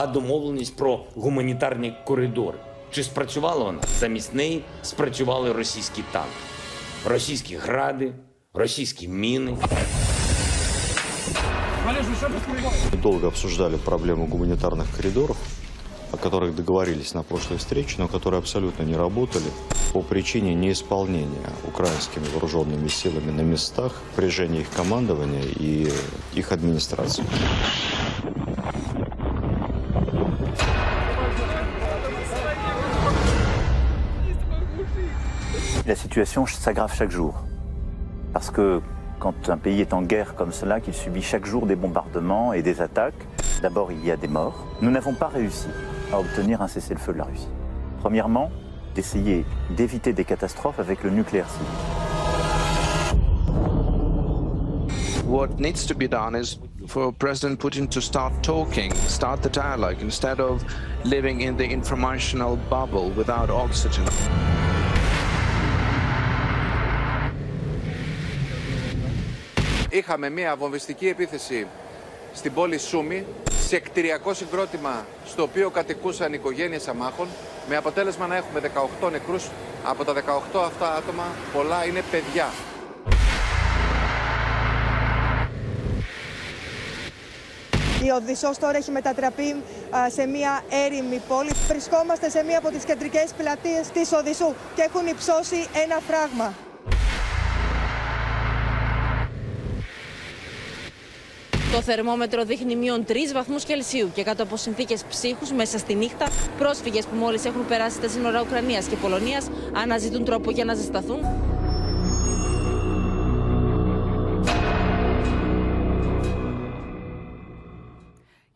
була домовленість про гуманітарні коридори. Чи спрацювала вона? Замість неї спрацювали російські танки, російські гради, російські міни. Мы долго обсуждали проблему гуманитарных коридоров, о которых договорились на прошлой встрече, но которые абсолютно не работали по причине неисполнения украинскими вооруженными силами на местах, напряжения их командования и их администрации. La situation s'aggrave chaque jour. Parce que quand un pays est en guerre comme cela, qu'il subit chaque jour des bombardements et des attaques, d'abord il y a des morts. Nous n'avons pas réussi à obtenir un cessez-le-feu de la Russie. Premièrement, d'essayer d'éviter des catastrophes avec le nucléaire civil. What needs to be done is for President Putin to start talking, start the dialogue, instead of living in the informational bubble without oxygen. Είχαμε μια βομβιστική επίθεση στην πόλη Σούμι σε κτηριακό συγκρότημα στο οποίο κατοικούσαν οικογένειες αμάχων με αποτέλεσμα να έχουμε 18 νεκρούς. Από τα 18 αυτά άτομα πολλά είναι παιδιά. Η Οδυσσός τώρα έχει μετατραπεί α, σε μια έρημη πόλη. Βρισκόμαστε σε μια από τις κεντρικές πλατείες της Οδυσσού και έχουν υψώσει ένα φράγμα. Το θερμόμετρο δείχνει μείον 3 βαθμούς Κελσίου και κάτω από συνθήκες ψύχους μέσα στη νύχτα, πρόσφυγες που μόλις έχουν περάσει τα σύνορα Ουκρανίας και Πολωνίας αναζητούν τρόπο για να ζεσταθούν.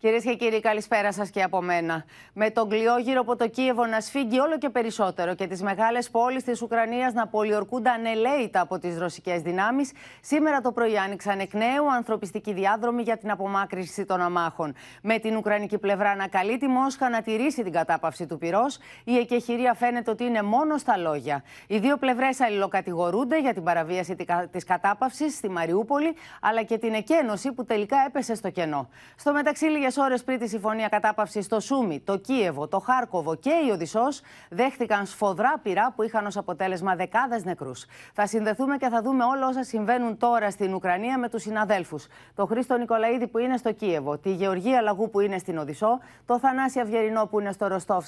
Κυρίες και κύριοι, καλησπέρα σας και από μένα. Με τον κλειό γύρω από το Κίεβο να σφίγγει όλο και περισσότερο και τις μεγάλες πόλεις της Ουκρανίας να πολιορκούνται ανελαίητα από τις ρωσικές δυνάμεις, σήμερα το πρωί άνοιξαν εκ νέου ανθρωπιστικοί διάδρομοι για την απομάκρυνση των αμάχων. Με την Ουκρανική πλευρά να καλεί τη Μόσχα να τηρήσει την κατάπαυση του πυρός, η εκεχηρία φαίνεται ότι είναι μόνο στα λόγια. Οι δύο πλευρές αλληλοκατηγορούνται για την παραβίαση της κατάπαυσης στη Μαριούπολη, αλλά και την εκένωση που τελικά έπεσε στο κενό. Στο μεταξύ, λίγες ώρες πριν τη συμφωνία κατάπαυσης στο Σούμι, το Κίεβο, το Χάρκοβο και η Οδυσσός δέχτηκαν σφοδρά πυρά που είχαν ως αποτέλεσμα δεκάδες νεκρούς. Θα συνδεθούμε και θα δούμε όλα όσα συμβαίνουν τώρα στην Ουκρανία με τους συναδέλφους. Το Χρήστο Νικολαίδη που είναι στο Κίεβο, τη Γεωργία Λαγού που είναι στην Οδυσσό, το Θανάση Αυγερινό που είναι στο Ροστόφ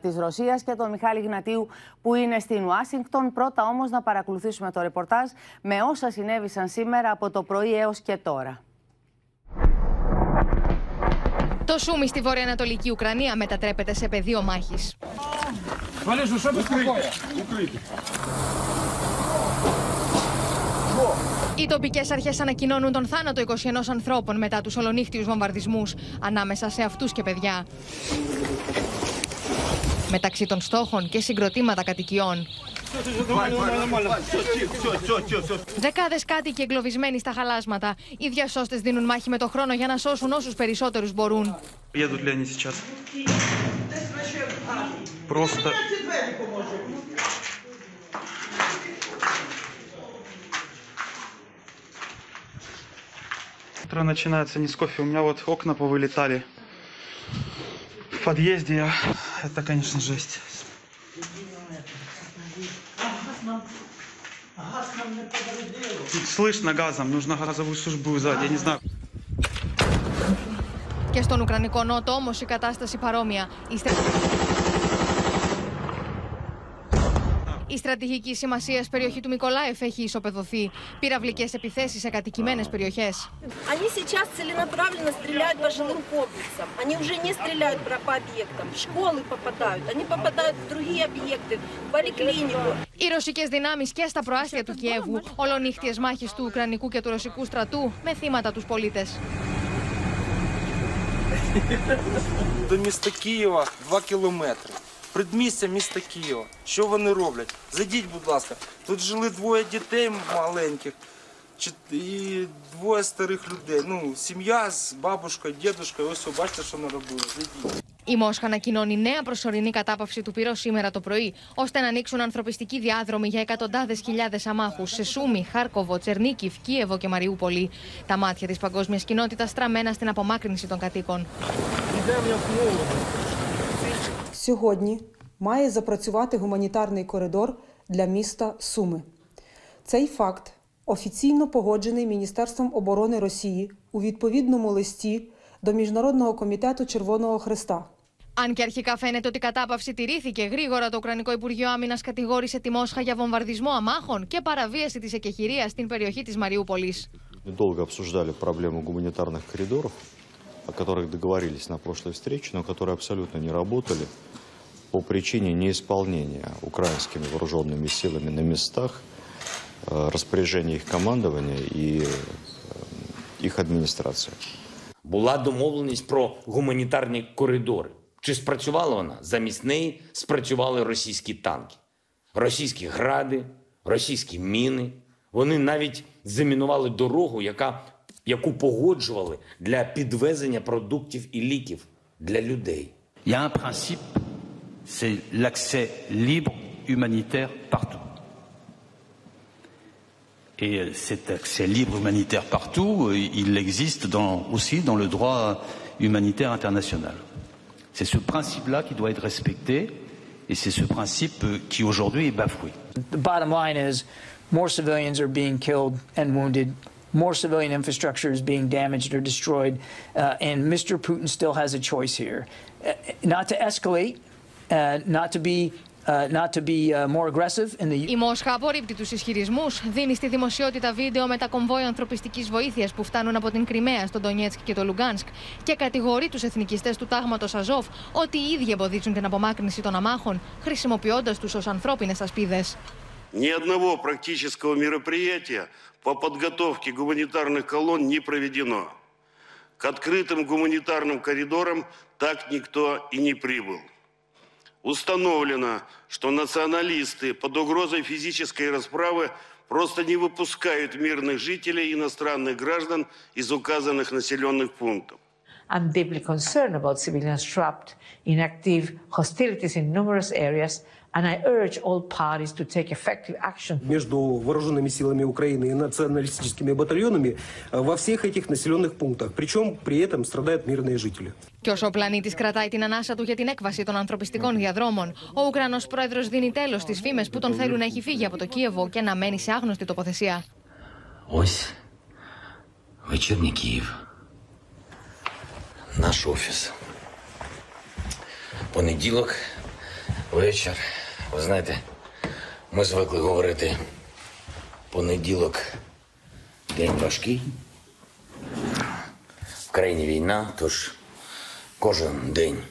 της Ρωσίας και τον Μιχάλη Γνατίου που είναι στην Ουάσιγκτον. Πρώτα όμως να παρακολουθήσουμε το ρεπορτάζ με όσα συνέβησαν σήμερα από το πρωί έως και τώρα. Το Σούμι στη βορειοανατολική Ουκρανία μετατρέπεται σε πεδίο μάχης. Οι τοπικές αρχές ανακοινώνουν τον θάνατο 21 ανθρώπων μετά τους ολονύχτιους βομβαρδισμούς, ανάμεσα σε αυτούς και παιδιά. Μεταξύ των στόχων και συγκροτήματα κατοικιών. Δεκάδε κάτοικοι εγκλωβισμένοι στα χαλάσματα. Οι διασώστε δίνουν μάχη με το χρόνο για να σώσουν όσου περισσότερου μπορούν. Едут ли они сейчас? Просто... Утро начинается не с кофе. У меня вот окна повылетали. В подъезде я... Это, конечно, жесть. Слышно газом. Нужно газовую службу вызвать. Я не знаю. Και στον Ουκρανικό Νότο όμω η κατάσταση παρόμοια. Η, στρα... η στρατηγική σημασία περιοχή του Μικολάεφ έχει ισοπεδωθεί. Πυραυλικέ επιθέσει σε κατοικημένε περιοχέ. Они сейчас целенаправленно стреляют по жилым комплексам. Они уже не стреляют про- по объектам. В школы попадают, они попадают в другие объекты, в поликлинику. Οι ρωσικέ δυνάμει και στα προάστια του Κιέβου, ολονύχτιε μάχε του Ουκρανικού και του Ρωσικού στρατού, με θύματα του πολίτε. До міста Києва 2 кілометри. Предмістя міста Києва. Що вони роблять? Зайдіть, будь ласка. Тут жили двоє дітей маленьких чот- і двоє старих людей. Ну, сім'я з бабушкою, дідушкою. Ось ви бачите, що вони робили. Зайдіть. Η Μόσχα ανακοινώνει νέα προσωρινή κατάπαυση του πυρός σήμερα το πρωί, ώστε να ανοίξουν ανθρωπιστικοί διάδρομοι για εκατοντάδε χιλιάδε αμάχου σε Σούμι, Χάρκοβο, Τσερνίκιφ, Κίεβο και Μαριούπολη. Τα μάτια τη παγκόσμια κοινότητα στραμμένα στην απομάκρυνση των κατοίκων. Сьогодні має запрацювати гуманітарний коридор для міста Суми. Цей факт офіційно погоджений Міністерством оборони Росії у відповідному листі до Міжнародного комітету Червоного Христа. Αν και αρχικά φαίνεται ότι η κατάπαυση τηρήθηκε, γρήγορα το Ουκρανικό Υπουργείο Άμυνα κατηγόρησε τη Μόσχα για βομβαρδισμό αμάχων και παραβίαση τη εκεχηρία στην περιοχή τη Μαριούπολη. Мы долго обсуждали проблему гуманитарных коридоров, о которых договорились на прошлой встрече, но которые абсолютно не работали по причине неисполнения украинскими вооруженными силами на местах э, распоряжения их командования и э, их администрации. Була домовленість про гуманітарні коридори. Чи спрацювала вона? Замість неї спрацювали російські танки, російські гради, російські міни. Вони навіть замінували дорогу, яка, яку погоджували для підвезення продуктів і ліків для людей. Il y a un principe, c'est l'accès libre humanitaire partout. Et euh, cet accès libre humanitaire partout, euh, il existe aussi dans le droit humanitaire international. C'est ce principe-là qui doit être respecté et c'est ce principe euh, qui aujourd'hui est bafoué. Bottom line wounded. A not to be, uh, not to be uh, more aggressive in the Η Μόσχα απορρίπτει του ισχυρισμού, δίνει στη δημοσιότητα βίντεο με τα κομβόια ανθρωπιστική βοήθεια που φτάνουν από την Κρυμαία, στον Ντονιέτσκ και το Λουγκάνσκ και κατηγορεί του εθνικιστέ του τάγματο Αζόφ ότι οι ίδιοι εμποδίζουν την απομάκρυνση των αμάχων, χρησιμοποιώντα του ω ανθρώπινε ασπίδε. Ни одного практического мероприятия по подготовке гуманитарных колонн не проведено. К открытым гуманитарным коридорам так никто и не прибыл. Установлено, что националисты под угрозой физической расправы просто не выпускают мирных жителей и иностранных граждан из указанных населенных пунктов. I'm deeply concerned about civilians trapped in active hostilities in numerous areas, and I urge all parties to take effective action. между вооруженными силами Украины и националистическими батальонами э, во всех этих населенных пунктах. Причем при этом страдают мирные жители. Και όσο ο πλανήτη κρατάει την ανάσα του για την έκβαση των ανθρωπιστικών διαδρόμων, ο Ουκρανό πρόεδρο δίνει τέλο στι φήμε που τον θέλουν να έχει φύγει από το Κίεβο και να μένει σε άγνωστη τοποθεσία. Ось вечірній Київ. Наш офіс. Понеділок, вечір. Ви знаєте, ми звикли говорити понеділок день важкий. В країні війна, тож кожен день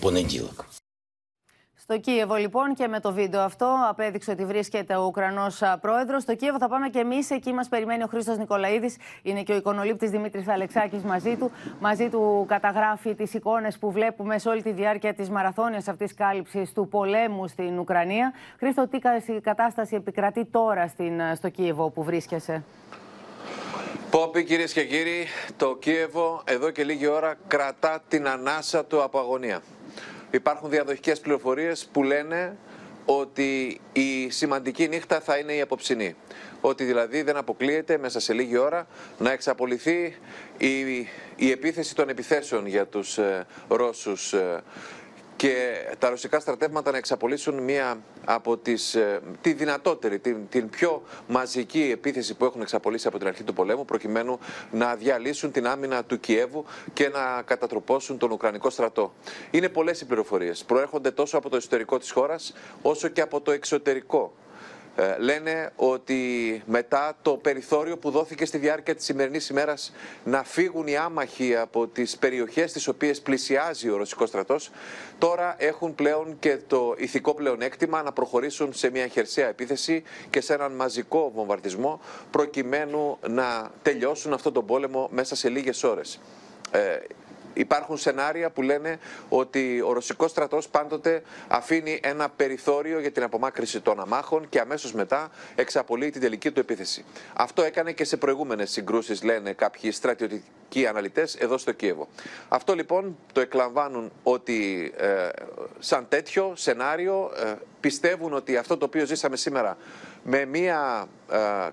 понеділок. Στο Κίεβο, λοιπόν, και με το βίντεο αυτό απέδειξε ότι βρίσκεται ο Ουκρανός πρόεδρος. Στο Κίεβο θα πάμε και εμείς. Εκεί μας περιμένει ο Χρήστος Νικολαίδης. Είναι και ο εικονολήπτης Δημήτρης Αλεξάκης μαζί του. Μαζί του καταγράφει τις εικόνες που βλέπουμε σε όλη τη διάρκεια της μαραθώνιας αυτής κάλυψης του πολέμου στην Ουκρανία. Χρήστο, τι κατάσταση επικρατεί τώρα στην, στο Κίεβο που βρίσκεσαι; Πόπι, κυρίες και κύριοι, το Κίεβο εδώ και λίγη ώρα κρατά την ανάσα του από αγωνία. Υπάρχουν διαδοχικές πληροφορίες που λένε ότι η σημαντική νύχτα θα είναι η απόψινή. Ότι δηλαδή δεν αποκλείεται μέσα σε λίγη ώρα να εξαπολυθεί η, η επίθεση των επιθέσεων για τους ε, Ρώσους ε, και τα ρωσικά στρατεύματα να εξαπολύσουν μία από τις, ε, τη δυνατότερη, την, την πιο μαζική επίθεση που έχουν εξαπολύσει από την αρχή του πολέμου προκειμένου να διαλύσουν την άμυνα του Κιέβου και να κατατροπώσουν τον Ουκρανικό στρατό. Είναι πολλές οι πληροφορίες. Προέρχονται τόσο από το εσωτερικό της χώρας όσο και από το εξωτερικό ε, λένε ότι μετά το περιθώριο που δόθηκε στη διάρκεια της σημερινής ημέρας να φύγουν οι άμαχοι από τις περιοχές τις οποίες πλησιάζει ο ρωσικός στρατός, τώρα έχουν πλέον και το ηθικό πλεονέκτημα να προχωρήσουν σε μια χερσαία επίθεση και σε έναν μαζικό βομβαρδισμό προκειμένου να τελειώσουν αυτόν τον πόλεμο μέσα σε λίγες ώρες. Ε, Υπάρχουν σενάρια που λένε ότι ο ρωσικός στρατός πάντοτε αφήνει ένα περιθώριο για την απομάκρυση των αμάχων και αμέσως μετά εξαπολύει την τελική του επίθεση. Αυτό έκανε και σε προηγούμενες συγκρούσεις, λένε κάποιοι στρατιωτικοί αναλυτές εδώ στο Κίεβο. Αυτό λοιπόν το εκλαμβάνουν ότι ε, σαν τέτοιο σενάριο ε, πιστεύουν ότι αυτό το οποίο ζήσαμε σήμερα με μια ε,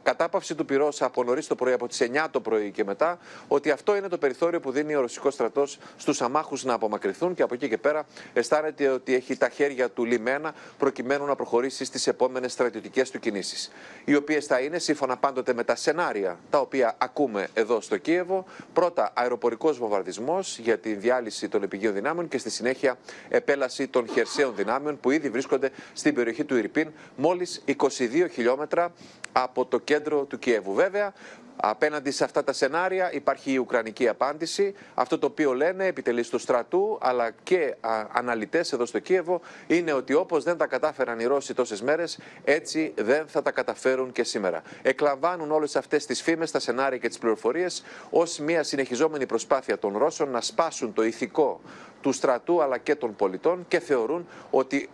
κατάπαυση του πυρός από νωρίς το πρωί, από τις 9 το πρωί και μετά, ότι αυτό είναι το περιθώριο που δίνει ο ρωσικός στρατός στους αμάχους να απομακρυνθούν και από εκεί και πέρα αισθάνεται ότι έχει τα χέρια του λιμένα προκειμένου να προχωρήσει στις επόμενες στρατιωτικές του κινήσεις. Οι οποίες θα είναι σύμφωνα πάντοτε με τα σενάρια τα οποία ακούμε εδώ στο Κίεβο. Πρώτα αεροπορικός βομβαρδισμός για τη διάλυση των επιγείων δυνάμεων και στη συνέχεια επέλαση των χερσαίων δυνάμεων που ήδη βρίσκονται στην περιοχή του Ιρπίν μόλις 22 χιλιόμετρα από το κέντρο του Κιέβου. Βέβαια, Απέναντι σε αυτά τα σενάρια υπάρχει η Ουκρανική απάντηση. Αυτό το οποίο λένε επιτελείς του στρατού αλλά και α, αναλυτές εδώ στο Κίεβο είναι ότι όπως δεν τα κατάφεραν οι Ρώσοι τόσες μέρες έτσι δεν θα τα καταφέρουν και σήμερα. Εκλαμβάνουν όλες αυτές τις φήμες, τα σενάρια και τις πληροφορίες ως μια συνεχιζόμενη προσπάθεια των Ρώσων να σπάσουν το ηθικό του στρατού αλλά και των πολιτών και θεωρούν ότι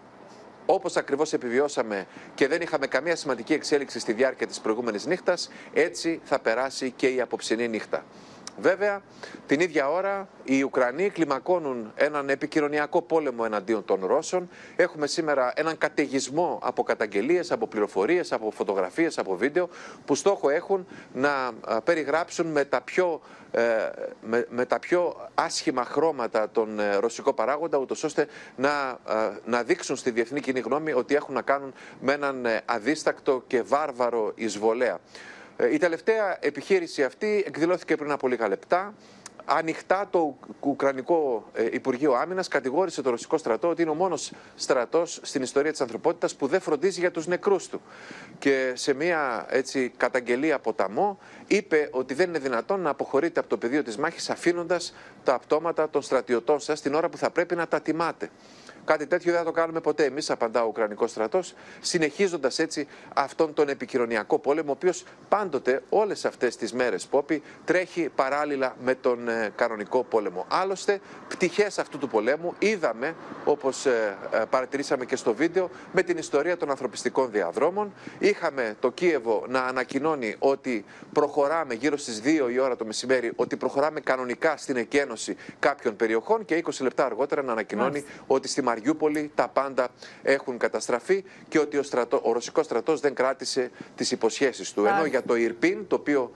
όπως ακριβώς επιβιώσαμε και δεν είχαμε καμία σημαντική εξέλιξη στη διάρκεια της προηγούμενης νύχτας, έτσι θα περάσει και η απόψινή νύχτα. Βέβαια, την ίδια ώρα οι Ουκρανοί κλιμακώνουν έναν επικοινωνιακό πόλεμο εναντίον των Ρώσων. Έχουμε σήμερα έναν καταιγισμό από καταγγελίες, από πληροφορίες, από φωτογραφίες, από βίντεο που στόχο έχουν να περιγράψουν με τα πιο, ε, με, με τα πιο άσχημα χρώματα τον ε, ρωσικό παράγοντα ούτως ώστε να, να δείξουν στη διεθνή κοινή γνώμη ότι έχουν να κάνουν με έναν ε, αδίστακτο και βάρβαρο εισβολέα. Ε, η τελευταία επιχείρηση αυτή εκδηλώθηκε πριν από λίγα λεπτά. Ανοιχτά το Ουκρανικό ε, Υπουργείο Άμυνας κατηγόρησε το ρωσικό στρατό ότι είναι ο μόνος στρατός στην ιστορία της ανθρωπότητας που δεν φροντίζει για τους νεκρούς του. Και σε μια έτσι, καταγγελία ποταμό είπε ότι δεν είναι δυνατόν να αποχωρείτε από το πεδίο της μάχης αφήνοντας τα απτώματα των στρατιωτών σας την ώρα που θα πρέπει να τα τιμάτε. Κάτι τέτοιο δεν θα το κάνουμε ποτέ εμείς, απαντά ο Ουκρανικός στρατός, συνεχίζοντας έτσι αυτόν τον επικοινωνιακό πόλεμο, ο οποίος πάντοτε όλες αυτές τις μέρες, Πόπι, τρέχει παράλληλα με τον ε, κανονικό πόλεμο. Άλλωστε, πτυχές αυτού του πολέμου είδαμε, όπως ε, ε, παρατηρήσαμε και στο βίντεο, με την ιστορία των ανθρωπιστικών διαδρόμων. Είχαμε το Κίεβο να ανακοινώνει ότι προχωράμε γύρω στις 2 η ώρα το μεσημέρι, ότι προχωράμε κανονικά στην εκένωση κάποιων περιοχών και 20 λεπτά αργότερα να ανακοινώνει Μάλιστα. ότι στη Μαριούπολη τα πάντα έχουν καταστραφεί και ότι ο, στρατό, ο ρωσικός στρατός δεν κράτησε τις υποσχέσεις του. Ενώ Μάλιστα. για το Ιρπίν, το οποίο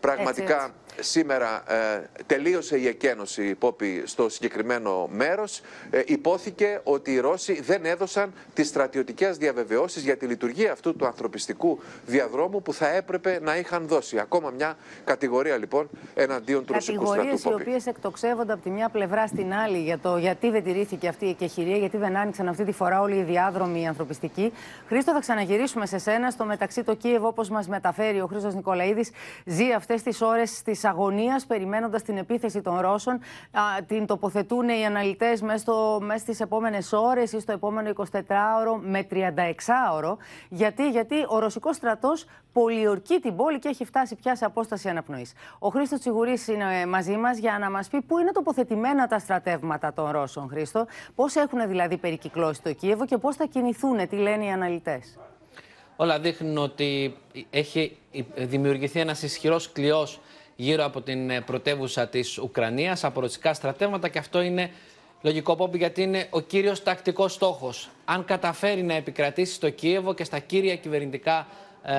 πραγματικά Έτσι, σήμερα ε, τελείωσε η εκένωση Πόπη στο συγκεκριμένο μέρος, ε, υπόθηκε ότι οι Ρώσοι δεν έδωσαν τις στρατιωτικές διαβεβαιώσεις για τη λειτουργία αυτού του ανθρωπιστικού διαδρόμου που θα έπρεπε να είχαν δώσει. Ακόμα μια κατηγορία λοιπόν εναντίον του ρωσικού στρατού. Κατηγορίες οι Πόπη. οποίες εκτοξεύονται από τη μια πλευρά στην άλλη για το γιατί δεν τηρήθηκε αυτή η εκεχηρία, γιατί δεν άνοιξαν αυτή τη φορά όλοι οι διάδρομοι οι ανθρωπιστικοί. Χρήστο, θα ξαναγυρίσουμε σε σένα. Στο μεταξύ, το Κίεβο, όπως μας μεταφέρει ο Χρήστος Νικολαίδης, ζει αυτές τις ώρες τη αγωνίας, περιμένοντας την επίθεση των Ρώσων. Α, την τοποθετούν οι αναλυτές μέσα στι επόμενες ώρες ή στο επόμενο 24ωρο με 36ωρο. Γιατί, γιατί ο ρωσικός στρατός πολιορκεί την πόλη και έχει φτάσει πια σε απόσταση αναπνοής. Ο Χρήστος Τσιγουρής είναι ε, μαζί μας για να μας πει πού είναι τοποθετημένα τα στρατεύματα των Ρώσων, Χρήστο. Πώς έχουν δηλαδή περικυκλώσει το Κίεβο και πώς θα κινηθούν, τι λένε οι αναλυτές. Όλα δείχνουν ότι έχει δημιουργηθεί ένας ισχυρός κλειός γύρω από την ε, πρωτεύουσα της Ουκρανίας από ρωσικά στρατεύματα και αυτό είναι λογικό πόπι γιατί είναι ο κύριος τακτικός στόχος. Αν καταφέρει να επικρατήσει στο Κίεβο και στα κύρια κυβερνητικά ε,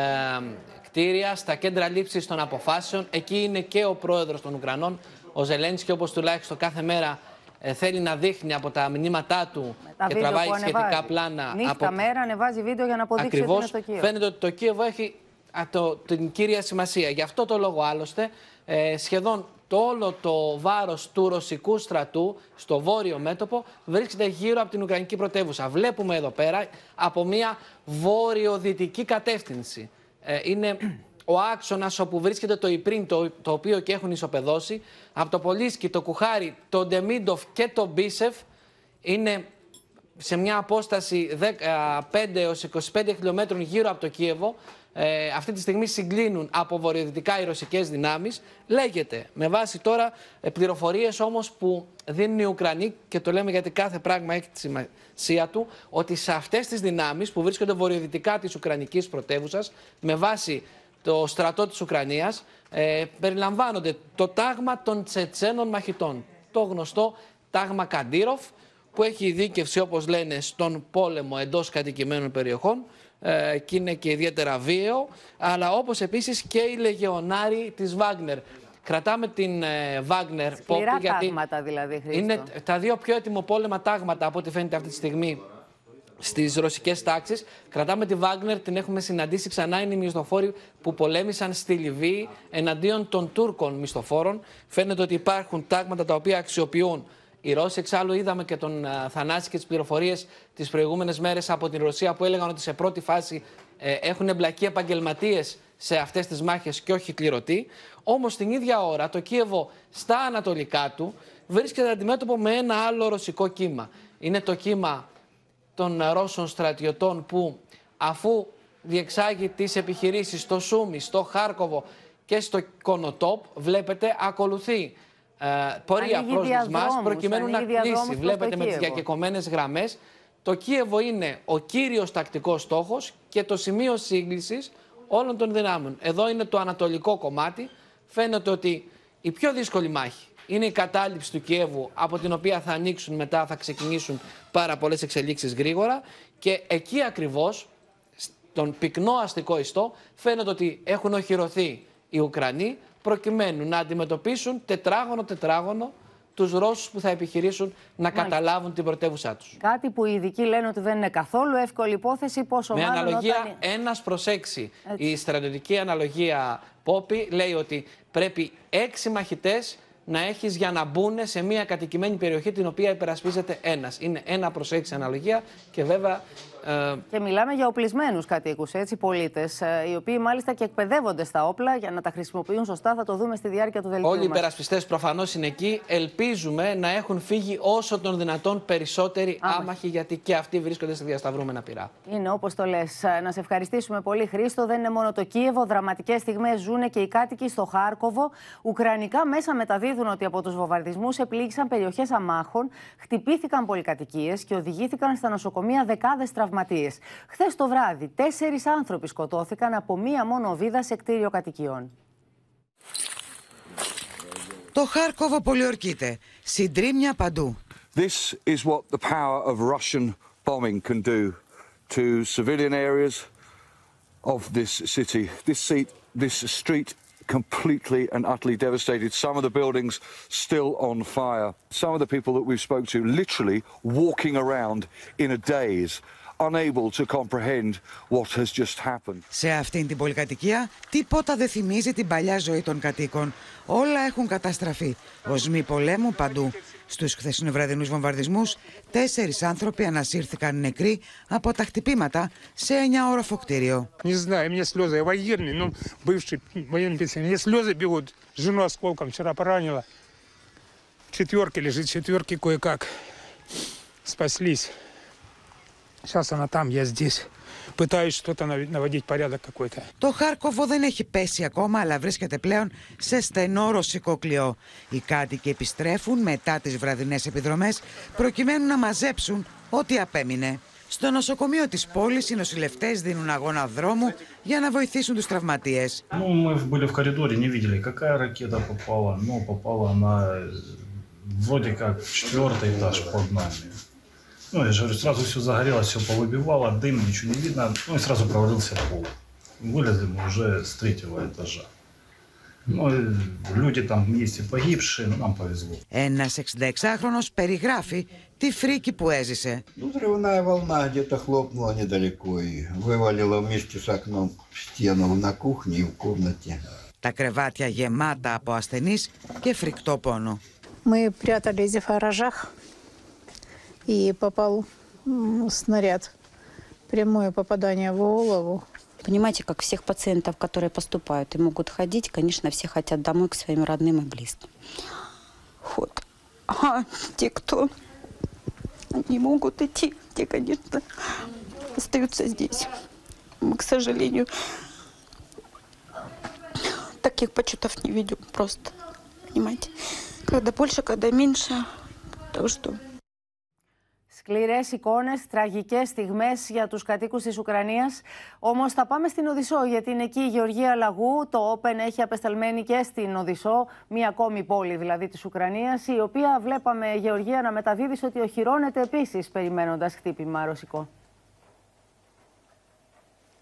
κτίρια, στα κέντρα λήψης των αποφάσεων, εκεί είναι και ο πρόεδρος των Ουκρανών, ο Ζελένσκι, όπως τουλάχιστον κάθε μέρα ε, θέλει να δείχνει από τα μηνύματά του Τα και βίντεο τραβάει που σχετικά ανεβάζει. πλάνα Νύχτα, από μέρα ανεβάζει βίντεο για να αποδείξει ότι Ακριβώς. είναι στο Κίεβο. Φαίνεται ότι το Κίεβο έχει α, το, την κύρια σημασία. Γι' αυτό το λόγο άλλωστε ε, σχεδόν το όλο το βάρος του ρωσικού στρατού στο βόρειο μέτωπο βρίσκεται γύρω από την Ουκρανική πρωτεύουσα. Βλέπουμε εδώ πέρα από μια βόρειο-δυτική κατεύθυνση. Ε, είναι ο άξονας όπου βρίσκεται το Ιπρίν, το, το οποίο και έχουν ισοπεδώσει. Από το Πολίσκι, το Κουχάρι, το Ντεμίντοφ και το Μπίσεφ είναι σε μια απόσταση 5 έως 25 χιλιόμετρων γύρω από το Κίεβο ε, αυτή τη στιγμή συγκλίνουν από βορειοδυτικά οι ρωσικές δυνάμεις. Λέγεται, με βάση τώρα ε, πληροφορίες όμως που δίνουν οι Ουκρανοί και το λέμε γιατί κάθε πράγμα έχει τη σημασία του, ότι σε αυτές τις δυνάμεις που βρίσκονται βορειοδυτικά της Ουκρανικής πρωτεύουσα, με βάση το στρατό της Ουκρανίας, ε, περιλαμβάνονται το τάγμα των Τσετσένων μαχητών, το γνωστό τάγμα Καντήροφ, που έχει δίκευση όπως λένε στον πόλεμο εντός κατοικημένων περιοχών ε, και είναι και ιδιαίτερα βίαιο, αλλά όπως επίσης και οι λεγεωνάροι της Βάγνερ. Κρατάμε την ε, Βάγνερ Σκληρά γιατί τάγματα δηλαδή, Χρήστο. είναι τα δύο πιο έτοιμο πόλεμα τάγματα από ό,τι φαίνεται αυτή τη στιγμή στις ρωσικές τάξεις. Κρατάμε τη Βάγνερ, την έχουμε συναντήσει ξανά. Είναι οι μισθοφόροι που πολέμησαν στη Λιβύη εναντίον των Τούρκων μισθοφόρων. Φαίνεται ότι υπάρχουν τάγματα τα οποία αξιοποιούν οι Ρώσοι. Εξάλλου, είδαμε και τον uh, Θανάση και τις πληροφορίες τις προηγούμενες μέρες από την Ρωσία που έλεγαν ότι σε πρώτη φάση ε, έχουν εμπλακεί επαγγελματίες σε αυτές τις μάχες και όχι κληρωτοί. Όμως την ίδια ώρα το Κίεβο στα ανατολικά του βρίσκεται αντιμέτωπο με ένα άλλο ρωσικό κύμα. Είναι το κύμα των Ρώσων στρατιωτών που αφού διεξάγει τις επιχειρήσεις στο Σούμι, στο Χάρκοβο και στο Κονοτόπ, βλέπετε, ακολουθεί ε, πορεία Ανοίγει προς μας διαδρόμους, προκειμένου να ανοίγει διαδρόμους κλείσει. προς το Βλέπετε με τις Κίεβο. διακεκομένες γραμμές. Το Κίεβο είναι ο κύριος τακτικός στόχος και το σημείο σύγκλησης όλων των δυνάμεων. Εδώ είναι το ανατολικό κομμάτι. Φαίνεται ότι η πιο δύσκολη μάχη είναι η κατάληψη του Κιέβου, από την οποία θα ανοίξουν μετά, θα ξεκινήσουν πάρα πολλές εξελίξεις γρήγορα. Και εκεί ακριβώς, στον πυκνό αστικό ιστό, φαίνεται ότι έχουν οχυρωθεί οι Ουκρανοί, προκειμένου να αντιμετωπίσουν τετράγωνο-τετράγωνο τους Ρώσους που θα επιχειρήσουν να καταλάβουν την πρωτεύουσά τους. Κάτι που οι ειδικοί λένε ότι δεν είναι καθόλου εύκολη υπόθεση, πόσο Με μάλλον αναλογία όταν... ένας προς έξι. Έτσι. Η στρατιωτική αναλογία Πόπη λέει ότι πρέπει έξι μαχητές να έχεις για να μπουν σε μια κατοικημένη περιοχή την οποία υπερασπίζεται ένας. Είναι ένα προς έξι αναλογία και βέβαια ε, Και μιλάμε για οπλισμένους κατοίκους, έτσι, πολίτες, οι οποίοι μάλιστα και εκπαιδεύονται στα όπλα για να τα χρησιμοποιούν σωστά. Θα το δούμε στη διάρκεια του δελτίου. Όλοι οι μας. υπερασπιστές προφανώς είναι εκεί. Ελπίζουμε να έχουν φύγει όσο των δυνατόν περισσότεροι άμαχοι, γιατί και αυτοί βρίσκονται σε διασταυρούμενα πυρά. Είναι όπως το λες. Να σε ευχαριστήσουμε πολύ, Χρήστο. Δεν είναι μόνο το Κίεβο. Δραματικές στιγμές ζουν και οι κάτοικοι στο Χάρκοβο. Ουκρανικά μέσα μεταδίδουν ότι από τους βομβαρδισμούς επλήγησαν περιοχές αμάχων, χτυπήθηκαν πολυκατοικίες και οδηγήθηκαν στα νοσοκομεία δεκάδες τραυματίες. Χθε το βράδυ, τέσσερι άνθρωποι σκοτώθηκαν από μία μόνο βίδα σε κτίριο κατοικιών. Το Χάρκοβο πολιορκείται. Συντρίμια παντού. This is what the power of Russian bombing can do to civilian areas of this city. This seat, this street completely and utterly devastated. Some of the buildings still on fire. Some of the people that we've spoke to literally walking around in a daze, unable to comprehend what has just happened. Σε αυτήν την πολυκατοικία τίποτα δεν θυμίζει την παλιά ζωή των κατοίκων. Όλα έχουν καταστραφεί. Οσμοί πολέμου παντού. Στους χθεσινοβραδινούς βομβαρδισμούς, τέσσερις άνθρωποι ανασύρθηκαν νεκροί από τα χτυπήματα σε 9όροφο κτίριο. Не знаю, мне слезы. Я военный, ну, бывший военный пенсионер. Мне слезы бегут. Жену осколком вчера поранила. В четверке лежит, четверки кое-как спаслись. Сейчас она там, я здесь. Пытаюсь что-то нав- наводить порядок какой-то. Το Χάρκοβο δεν έχει πέσει ακόμα, αλλά βρίσκεται πλέον σε στενό ρωσικό κλειό. Οι κάτοικοι επιστρέφουν μετά τις βραδινές επιδρομές προκειμένου να μαζέψουν ό,τι απέμεινε. Στο νοσοκομείο της πόλης οι νοσηλευτές δίνουν αγώνα δρόμου για να βοηθήσουν τους τραυματίες. Ну, мы были в коридоре, не видели, какая ракета попала. Но попала она э, вроде как в четвертый этаж под нами. Ну, я же говорю, сразу все загорелось, все повыбивало, дым, ничего не видно. Ну и сразу провалился пол. Вылезли мы уже с третьего этажа. Ну, и люди там есть и погибшие, но нам повезло. Ένας 66χρονος περιγράφει τη φρίκη που έζησε. Ну, Взрывная волна где-то хлопнула недалеко и вывалила вместе с окном в стену на кухне и в комнате. Τα κρεβάτια γεμάτα από ασθενείς και φρικτό πόνο. Мы прятались в гаражах, И попал снаряд. Прямое попадание в голову. Понимаете, как всех пациентов, которые поступают и могут ходить, конечно, все хотят домой к своим родным и близким. Вот. А те, кто не могут идти, те, конечно, остаются здесь. Мы, к сожалению, таких почетов не видим просто. Понимаете? Когда больше, когда меньше. Так что Σκληρές εικόνες, τραγικές στιγμές για τους κατοίκους της Ουκρανίας. Όμως θα πάμε στην Οδυσσό, γιατί είναι εκεί η Γεωργία Λαγού. Το Open έχει απεσταλμένη και στην Οδυσσό, μία ακόμη πόλη δηλαδή της Ουκρανίας, η οποία βλέπαμε Γεωργία να μεταδίδεις ότι οχυρώνεται επίσης, περιμένοντας χτύπημα ρωσικό.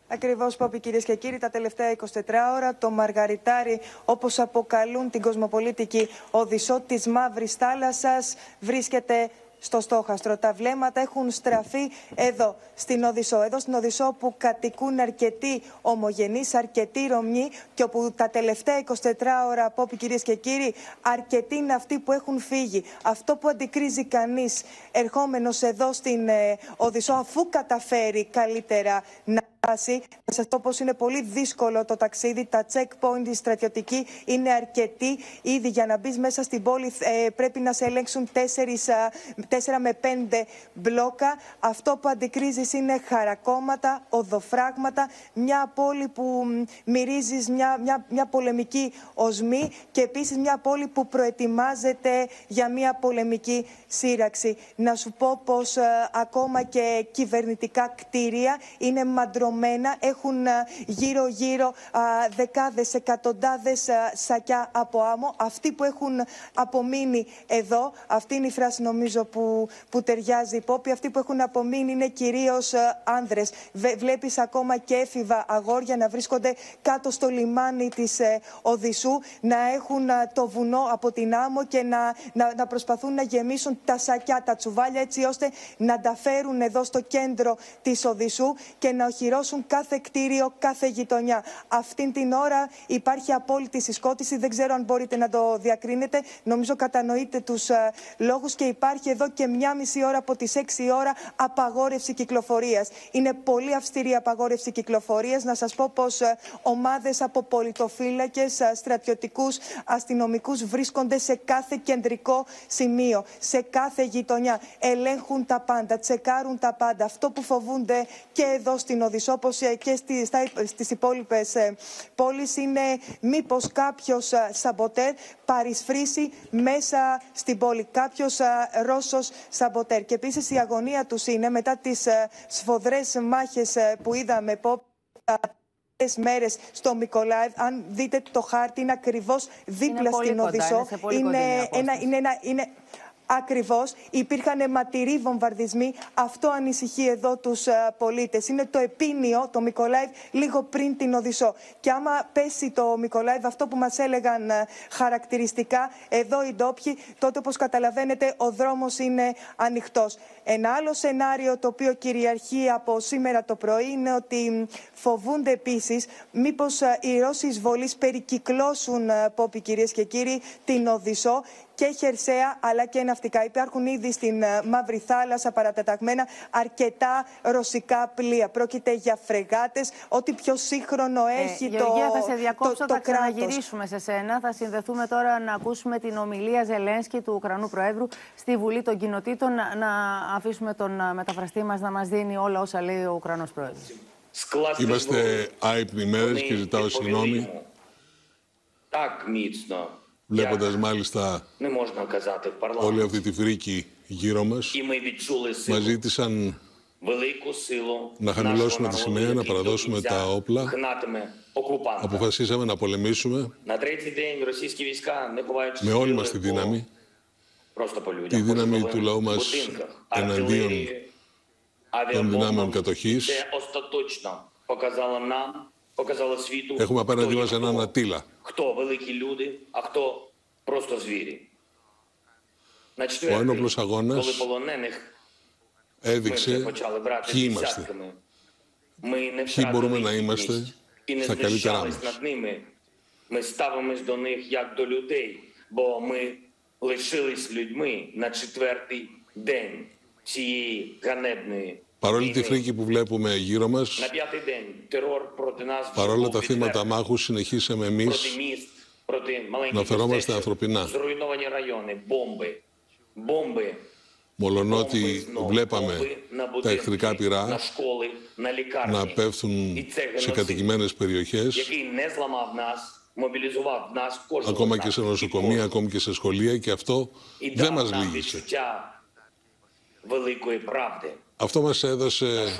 Ακριβώς, Πόπη, κυρίες και κύριοι, τα τελευταία 24 ώρα το Μαργαριτάρι, όπως αποκαλούν την κοσμοπολίτικη Οδυσσό της Μαύρης Θάλασσας, βρίσκεται στο στόχαστρο. Τα βλέμματα έχουν στραφεί εδώ, στην Οδυσσό. Εδώ στην Οδυσσό που κατοικούν αρκετοί ομογενείς, αρκετοί Ρωμιοί και όπου τα τελευταία 24 ώρα, Πόπη, κυρίες και κύριοι, αρκετοί είναι αυτοί που έχουν φύγει. Αυτό που αντικρίζει κανείς ερχόμενος εδώ στην ε, Οδυσσό, αφού καταφέρει καλύτερα να φτάσει. Να σας πω πως είναι πολύ δύσκολο το ταξίδι. Τα checkpoint, οι στρατιωτικοί είναι αρκετοί. Ήδη για να μπεις μέσα στην πόλη ε, πρέπει να σε ελέγξουν 4, 4 με 5 μπλόκα. Αυτό που αντικρίζεις είναι χαρακόμματα, οδοφράγματα. Μια πόλη που μυρίζεις μια, μια, μια πολεμική οσμή και επίσης μια πόλη που προετοιμάζεται για μια πολεμική σύραξη. Να σου πω πως ακόμα και κυβερνητικά κτίρια είναι μαντρωμένα έχουν γύρω-γύρω δεκάδες, εκατοντάδες σακιά από άμμο. Αυτοί που έχουν απομείνει εδώ, αυτή είναι η φράση νομίζω που, που ταιριάζει υπόπη, αυτοί που έχουν απομείνει είναι κυρίως άνδρες. Βλέπεις ακόμα και έφηβα αγόρια να βρίσκονται κάτω στο λιμάνι της ε, Οδυσσού, να έχουν το βουνό από την άμμο και να, να, να προσπαθούν να γεμίσουν τα σακιά, τα τσουβάλια έτσι ώστε να τα φέρουν εδώ στο κέντρο της Οδυσσού και να οχυρώσουν πληρώσουν κάθε κτίριο, κάθε γειτονιά. Αυτήν την ώρα υπάρχει απόλυτη συσκότηση. Δεν ξέρω αν μπορείτε να το διακρίνετε. Νομίζω κατανοείτε τους ε, λόγους και υπάρχει εδώ και μια μισή ώρα από τις 6 ώρα απαγόρευση κυκλοφορίας. Είναι πολύ αυστηρή απαγόρευση κυκλοφορίας. Να σας πω πως ε, ομάδες από πολιτοφύλακες, ε, στρατιωτικούς, αστυνομικούς βρίσκονται σε κάθε κεντρικό σημείο, σε κάθε γειτονιά. Ελέγχουν τα πάντα, τσεκάρουν τα πάντα. Αυτό που φοβούνται και εδώ στην Οδυσσό όπως και στις υπόλοιπες ε, πόλεις είναι μήπως κάποιος ε, σαμποτέρ παρισφρήσει μέσα στην πόλη. Κάποιος ε, Ρώσος σαμποτέρ. Και επίσης η αγωνία τους είναι μετά τις σφοδρές μάχες που είδαμε μέρες στο Μικολάευ. Αν δείτε το χάρτη, είναι ακριβώς δίπλα στην Οδυσσό. Είναι, είναι, ένα, είναι, ένα, είναι Ακριβώς. Υπήρχαν ματηροί βομβαρδισμοί. Αυτό ανησυχεί εδώ τους ε, πολίτες. Είναι το επίνιο, το Μικολάιβ, λίγο πριν την Οδυσσό. Και άμα πέσει το Μικολάιβ, αυτό που μας έλεγαν ε, χαρακτηριστικά εδώ οι ντόπιοι, τότε όπως καταλαβαίνετε ο δρόμος είναι ανοιχτός. Ένα άλλο σενάριο το οποίο κυριαρχεί από σήμερα το πρωί είναι ότι φοβούνται επίσης μήπως ε, οι Ρώσοι εισβολείς περικυκλώσουν, πόποι κυρίες και κύριοι, την Οδυσσό και χερσαία αλλά και ναυτικά. Υπάρχουν ήδη στην ε, Μαύρη Θάλασσα παρατεταγμένα αρκετά ρωσικά πλοία. Πρόκειται για φρεγάτες, ό,τι πιο σύγχρονο ε, έχει το Γεωργία, θα σε διακόψω, το, το θα ξαναγυρίσουμε σε σένα. Θα συνδεθούμε τώρα να ακούσουμε την ομιλία Ζελένσκι του Ουκρανού Προέδρου στη Βουλή των Κοινοτήτων. Να αφήσουμε τον ε, μεταφραστή μας να μας δίνει όλα όσα λέει ο Ουκρανός Πρόεδρος. Είμαστε άϊπνοι μέρες και ζητάω συγγνώμη. Βλέποντας μάλιστα όλη αυτή τη φρίκη γύρω μας, μας ζήτησαν να χαμηλώσουμε τη σημαία, να παραδώσουμε τα όπλα. Αποφασίσαμε να πολεμήσουμε. Με όλη μας τη δύναμη, τη δύναμη του λαού μας εναντίον των δυνάμεων κατοχής. Έχουμε απέναντί μας έναν Ατήλα, Ο ένοπλος αγώνας έδειξε ποιοι είμαστε. Ποιοι μπορούμε να είμαστε στα καλύτερά μας. Ми ставимось до них як до людей, бо ми лишились людьми на четвертий день цієї ганебної Παρόλη τη φρίκη που βλέπουμε γύρω μας, παρόλα τα θύματα μάχου, συνεχίσαμε εμείς να φερόμαστε ανθρωπινά. Μολονότι βλέπαμε τα εχθρικά πυρά να πέφτουν σε κατοικημένες περιοχές, ακόμα και σε νοσοκομεία, ακόμα και σε σχολεία και αυτό δεν μας λύγησε. Αυτό μας έδωσε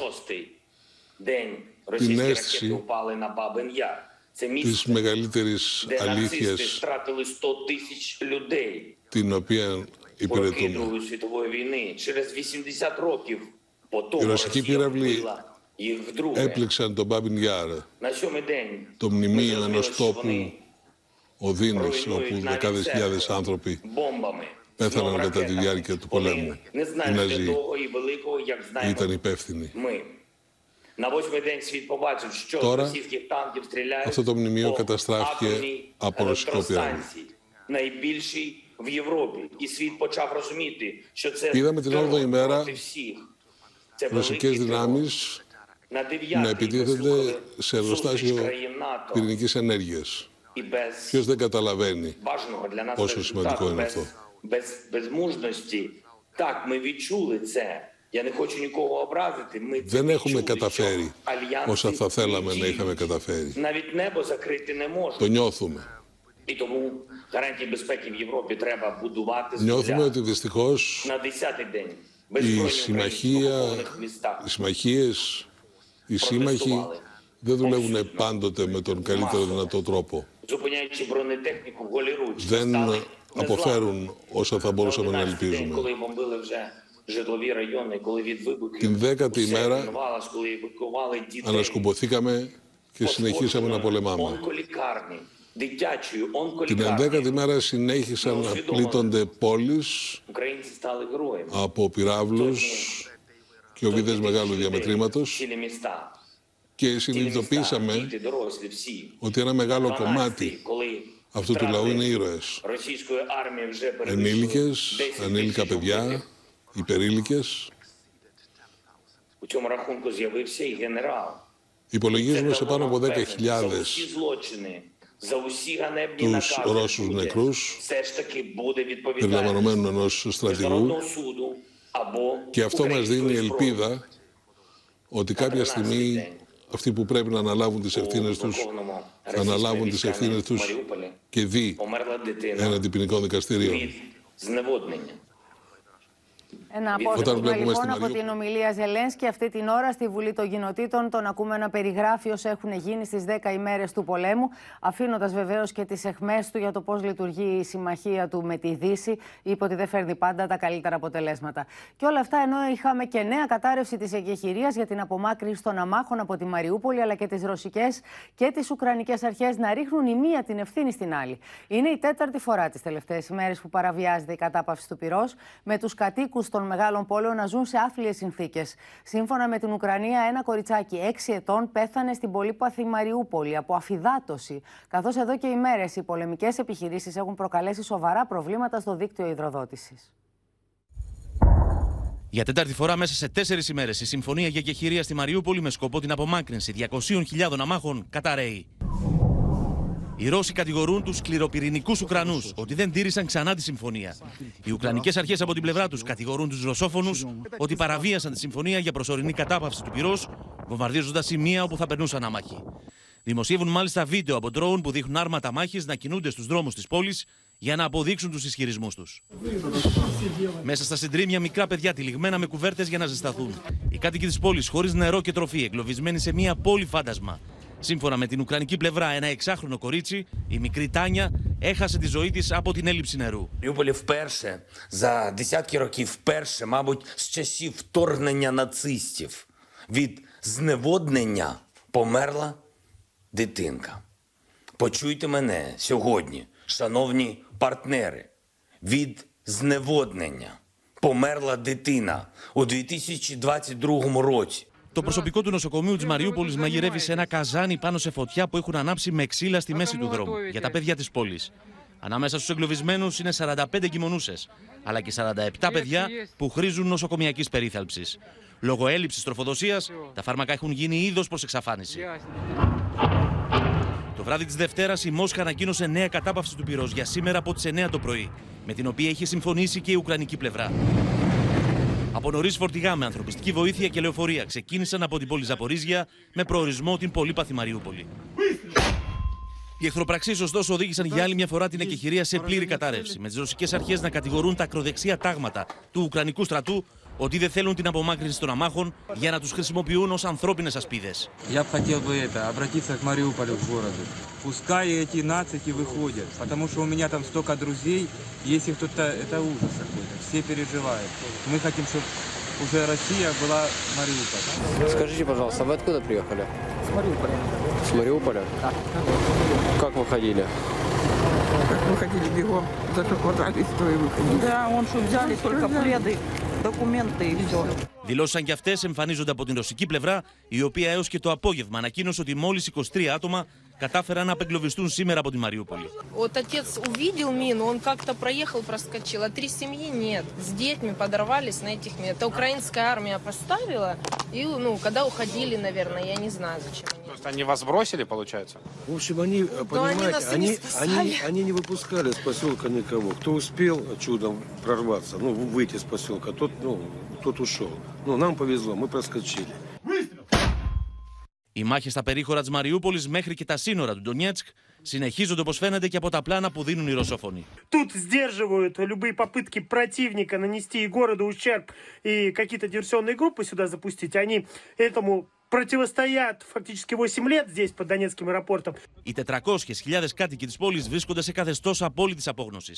την αίσθηση της μεγαλύτερης αλήθειας την οποία υπηρετούμε. Οι ρωσικοί πύραυλοι έπληξαν τον Μπάμπιν Γιάρ, το μνημείο ενός τόπου Οδύνης, όπου δεκάδες χιλιάδες άνθρωποι πέθαναν κατά τη διάρκεια του πολέμου. Οι Ναζί ήταν υπεύθυνοι. Τώρα αυτό το μνημείο καταστράφηκε από ρωσικό πύραυλο. Είδαμε την 8η μέρα ρωσικές δυνάμεις να επιτίθενται σε εργοστάσιο πυρηνικής ενέργειας. Ποιος δεν καταλαβαίνει πόσο σημαντικό είναι αυτό. Δεν έχουμε καταφέρει όσα θα θέλαμε να είχαμε καταφέρει. Το νιώθουμε. Νιώθουμε ότι δυστυχώς η συμμαχία, οι συμμαχίες, οι σύμμαχοι δεν δουλεύουν πάντοτε με τον καλύτερο δυνατό τρόπο. Δεν αποφέρουν όσα θα μπορούσαμε να ελπίζουμε. Την δέκατη ημέρα ανασκουμποθήκαμε και συνεχίσαμε να πολεμάμε. Την ενδέκατη μέρα συνέχισαν να πλήττονται πόλεις από πυράβλους και οβίδες μεγάλου διαμετρήματος. Και συνειδητοποίησαμε ότι ένα μεγάλο κομμάτι αυτού του λαού είναι ήρωες. Ενήλικες, ανήλικα παιδιά, υπερήλικες. Υπολογίζουμε σε πάνω από 10.000 τους Ρώσους νεκρούς, περιλαμβανομένου ενός στρατηγού και αυτό μας δίνει ελπίδα ότι κάποια στιγμή αυτοί που πρέπει να αναλάβουν τις ευθύνες τους θα αναλάβουν τις ευθύνες τους και δει έναντι ποινικών δικαστηρίων. Ένα απόσπασμα λοιπόν από την ομιλία Ζελένσκι αυτή την ώρα στη Βουλή των Κοινοτήτων. Τον ακούμε να περιγράφει όσα έχουν γίνει στις 10 ημέρες του πολέμου, αφήνοντας βεβαίως και τις εχμέ του για το πώς λειτουργεί η συμμαχία του με τη Δύση. Είπε ότι δεν φέρνει πάντα τα καλύτερα αποτελέσματα. Και όλα αυτά ενώ είχαμε και νέα κατάρρευση της εγκεχηρία για την απομάκρυνση των αμάχων από τη Μαριούπολη, αλλά και τις ρωσικές και τις ουκρανικές αρχές να ρίχνουν η μία την ευθύνη στην άλλη. Είναι η τέταρτη φορά τις τελευταίες ημέρες που παραβιάζεται η κατάπαυση του πυρός με τους κατοίκους των μεγάλων πόλεων να ζουν σε άθλιες συνθήκες. Σύμφωνα με την Ουκρανία, ένα κοριτσάκι 6 ετών πέθανε στην πολύπαθη Μαριούπολη από αφυδάτωση. Καθώς εδώ και ημέρες οι πολεμικές επιχειρήσεις έχουν προκαλέσει σοβαρά προβλήματα στο δίκτυο υδροδότησης. Για τέταρτη φορά μέσα σε τέσσερις ημέρες η συμφωνία για κεχηρία στη Μαριούπολη με σκοπό την απομάκρυνση 200.000 αμάχων καταραίει. Οι Ρώσοι κατηγορούν τους σκληροπυρηνικούς Ουκρανούς ότι δεν τήρησαν ξανά τη συμφωνία. Οι Ουκρανικές αρχές από την πλευρά τους κατηγορούν τους Ρωσόφωνους ότι παραβίασαν τη συμφωνία για προσωρινή κατάπαυση του πυρός, βομβαρδίζοντας σημεία όπου θα περνούσαν άμαχοι. Δημοσιεύουν μάλιστα βίντεο από ντρόουν που δείχνουν άρματα μάχης να κινούνται στους δρόμους της πόλης για να αποδείξουν τους ισχυρισμούς τους. Μέσα στα συντρίμια μικρά παιδιά τυλιγμένα με κουβέρτες για να ζεσταθούν. Οι κάτοικοι της πόλης χωρίς νερό και τροφή, εγκλωβισμένοι σε μια πόλη φάντασμα. Σύμφωνα με την Ουκρανική πλευρά, ένα εξάχρονο κορίτσι, η μικρή Τάνια, έχασε τη ζωή της από την έλλειψη νερού. Маріуполі вперше за десятки років вперше, мабуть, з часів вторгнення нацистів від зневоднення померла дитинка. Почуйте мене сьогодні, шановні партнери, від зневоднення померла дитина у 2022 році. Το προσωπικό του νοσοκομείου της Μαριούπολης μαγειρεύει σε ένα καζάνι πάνω σε φωτιά που έχουν ανάψει με ξύλα στη μέση του δρόμου για τα παιδιά της πόλης. Ανάμεσα στους εγκλωβισμένους είναι 45 κοιμονούσε, αλλά και 47 παιδιά που χρήζουν νοσοκομιακής περίθαλψης. Λόγω έλλειψης τροφοδοσίας, τα φάρμακα έχουν γίνει είδος προς εξαφάνιση. Το βράδυ της Δευτέρας, η Μόσχα ανακοίνωσε νέα κατάπαυση του πυρός για σήμερα από τις 9 το πρωί, με την οποία έχει συμφωνήσει και η Ουκρανική πλευρά. Από νωρίς φορτηγά με ανθρωπιστική βοήθεια και λεωφορεία ξεκίνησαν από την πόλη Ζαπορίζια με προορισμό την πολύπαθη Μαριούπολη. Οι εχθροπραξίες, ωστόσο, οδήγησαν για άλλη μια φορά την εκεχηρία σε πλήρη κατάρρευση, με τις ρωσικές αρχές να κατηγορούν τα ακροδεξιά τάγματα του Ουκρανικού στρατού ότι δεν θέλουν την απομάκρυνση των αμάχων για να του χρησιμοποιούν ω ανθρώπινε ασπίδε. Я бы хотел бы это, обратиться к Мариуполю, к городу. Пускай эти нацики выходят, потому что у меня там столько друзей, если кто-то, это ужас какой-то, все переживают. Мы хотим, чтобы уже Россия была Мариуполь. Скажите, пожалуйста, вы откуда приехали? С Мариуполя. С Мариуполя? Да. Как вы ходили? Как выходили бегом, зато хватались, то и выходили. Да, он что, взяли только пледы, документы и все. Δηλώσαν και αυτέ εμφανίζονται από την ρωσική πλευρά, η οποία έω και το απόγευμα ανακοίνωσε ότι μόλι 23 άτομα κατάφεραν να απεγκλωβιστούν σήμερα από τη Μαριούπολη. Вот отец увидел мину, он как-то проехал, проскочил, а три семьи нет. С детьми подорвались на этих минах. Это украинская армия поставила, и, ну, когда уходили, наверное, я не знаю, зачем они. То есть они вас бросили, получается? В общем, они, э, понимаете, нас и не они, спасали. они, они не выпускали с поселка никого. Кто успел чудом прорваться, ну, выйти с поселка, тот, ну, тот ушел. Ну, нам повезло, мы проскочили. Οι μάχε στα περίχωρα τη Μαριούπολη μέχρι και τα σύνορα του Ντονιέτσκ συνεχίζονται όπω φαίνεται και από τα πλάνα που δίνουν οι Ρωσόφωνοι. Тут сдерживают любые попытки противника нанести и городу ущерб и какие-то диверсионные группы сюда запустить. Они этому противостоят фактически 8 лет здесь, под Донецким аэропортом. Οι 400.000 κάτοικοι τη πόλη βρίσκονται σε καθεστώ απόλυτη απόγνωση,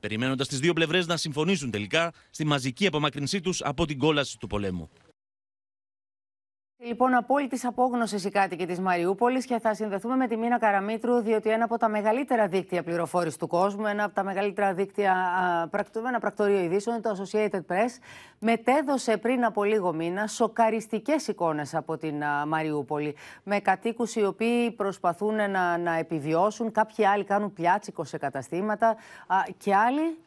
περιμένοντα τι δύο πλευρέ να συμφωνήσουν τελικά στη μαζική απομάκρυνσή του από την κόλαση του πολέμου. Λοιπόν, απόλυτης απόγνωσης οι κάτοικοι της Μαριούπολης και θα συνδεθούμε με τη Μίνα Καραμίτρου, διότι ένα από τα μεγαλύτερα δίκτυα πληροφόρησης του κόσμου, ένα από τα μεγαλύτερα δίκτυα, α, ένα πρακτορείο ειδήσεων, το Associated Press, μετέδωσε πριν από λίγο μήνα σοκαριστικές εικόνες από την α, Μαριούπολη. Με κατοίκους οι οποίοι προσπαθούν να, να επιβιώσουν, κάποιοι άλλοι κάνουν πιάτσικο σε καταστήματα α, και άλλοι,